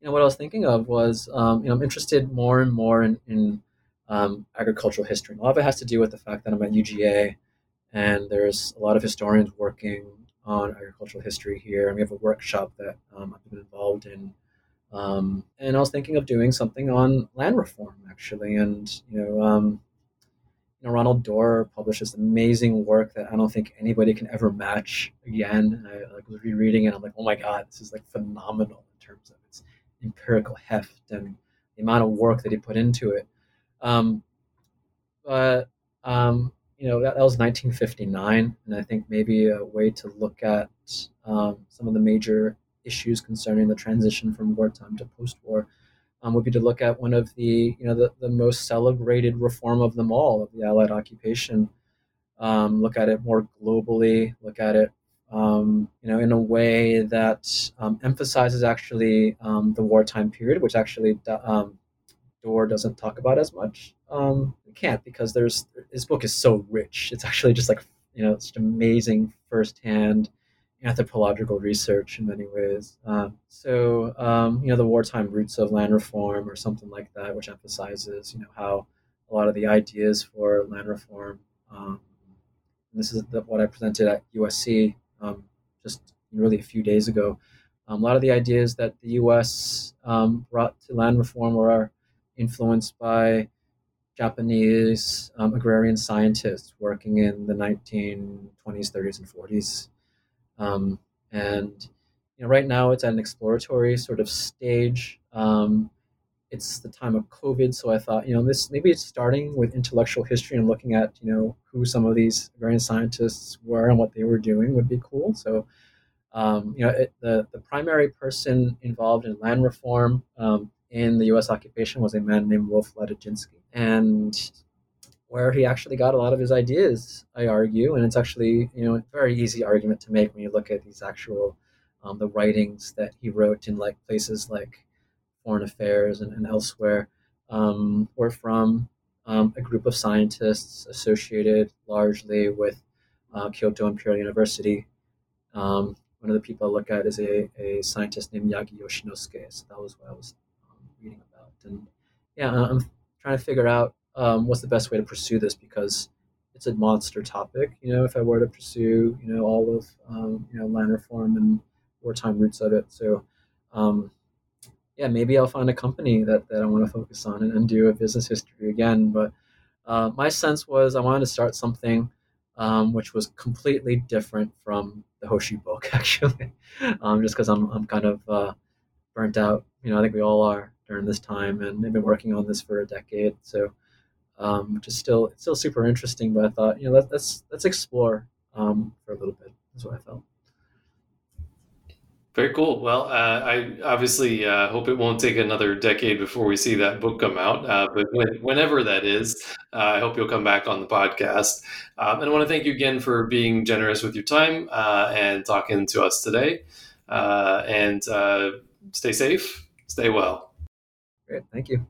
you know what I was thinking of was um, you know I'm interested more and more in, in um, agricultural history. A lot of it has to do with the fact that I'm at UGA, and there's a lot of historians working on agricultural history here, and we have a workshop that um, I've been involved in. Um, and I was thinking of doing something on land reform, actually. And you know, um, you know, Ronald published this amazing work that I don't think anybody can ever match again. And I like, was rereading it. And I'm like, oh my god, this is like phenomenal in terms of its empirical heft and the amount of work that he put into it. Um, but um, you know that, that was 1959 and i think maybe a way to look at um, some of the major issues concerning the transition from wartime to post-war um, would be to look at one of the you know the, the most celebrated reform of them all of the allied occupation. Um, look at it more globally look at it um, you know in a way that um, emphasizes actually um, the wartime period which actually Dore doesn't talk about as much. Um, can't because there's his book is so rich. It's actually just like you know, it's just amazing firsthand anthropological research in many ways. Um, so um, you know, the wartime roots of land reform or something like that, which emphasizes you know how a lot of the ideas for land reform. Um, this is the, what I presented at USC um, just really a few days ago. Um, a lot of the ideas that the U.S. Um, brought to land reform were influenced by Japanese um, agrarian scientists working in the 1920s, 30s, and 40s. Um, and you know, right now it's at an exploratory sort of stage. Um, it's the time of COVID, so I thought, you know, this maybe it's starting with intellectual history and looking at, you know, who some of these agrarian scientists were and what they were doing would be cool. So, um, you know, it, the the primary person involved in land reform um, in the U.S. occupation was a man named Wolf Ladejinsky, and where he actually got a lot of his ideas, I argue, and it's actually, you know, a very easy argument to make when you look at these actual um, the writings that he wrote in like places like foreign affairs and, and elsewhere um, were from um, a group of scientists associated largely with uh, Kyoto Imperial University. Um, one of the people I look at is a, a scientist named Yagi Yoshinosuke. So that was what I was. And yeah, I'm trying to figure out um, what's the best way to pursue this because it's a monster topic. You know, if I were to pursue, you know, all of, um, you know, land reform and wartime roots of it. So, um, yeah, maybe I'll find a company that, that I want to focus on and, and do a business history again. But uh, my sense was I wanted to start something um, which was completely different from the Hoshi book, [LAUGHS] actually, um, just because I'm, I'm kind of uh, burnt out. You know, I think we all are during this time, and I've been working on this for a decade. So, um, which is still it's still super interesting. But I thought, you know, let, let's let's explore um, for a little bit. That's what I felt. Very cool. Well, uh, I obviously uh, hope it won't take another decade before we see that book come out. Uh, but when, whenever that is, uh, I hope you'll come back on the podcast. Um, and I want to thank you again for being generous with your time uh, and talking to us today. Uh, and stay safe, stay well. Great. Thank you.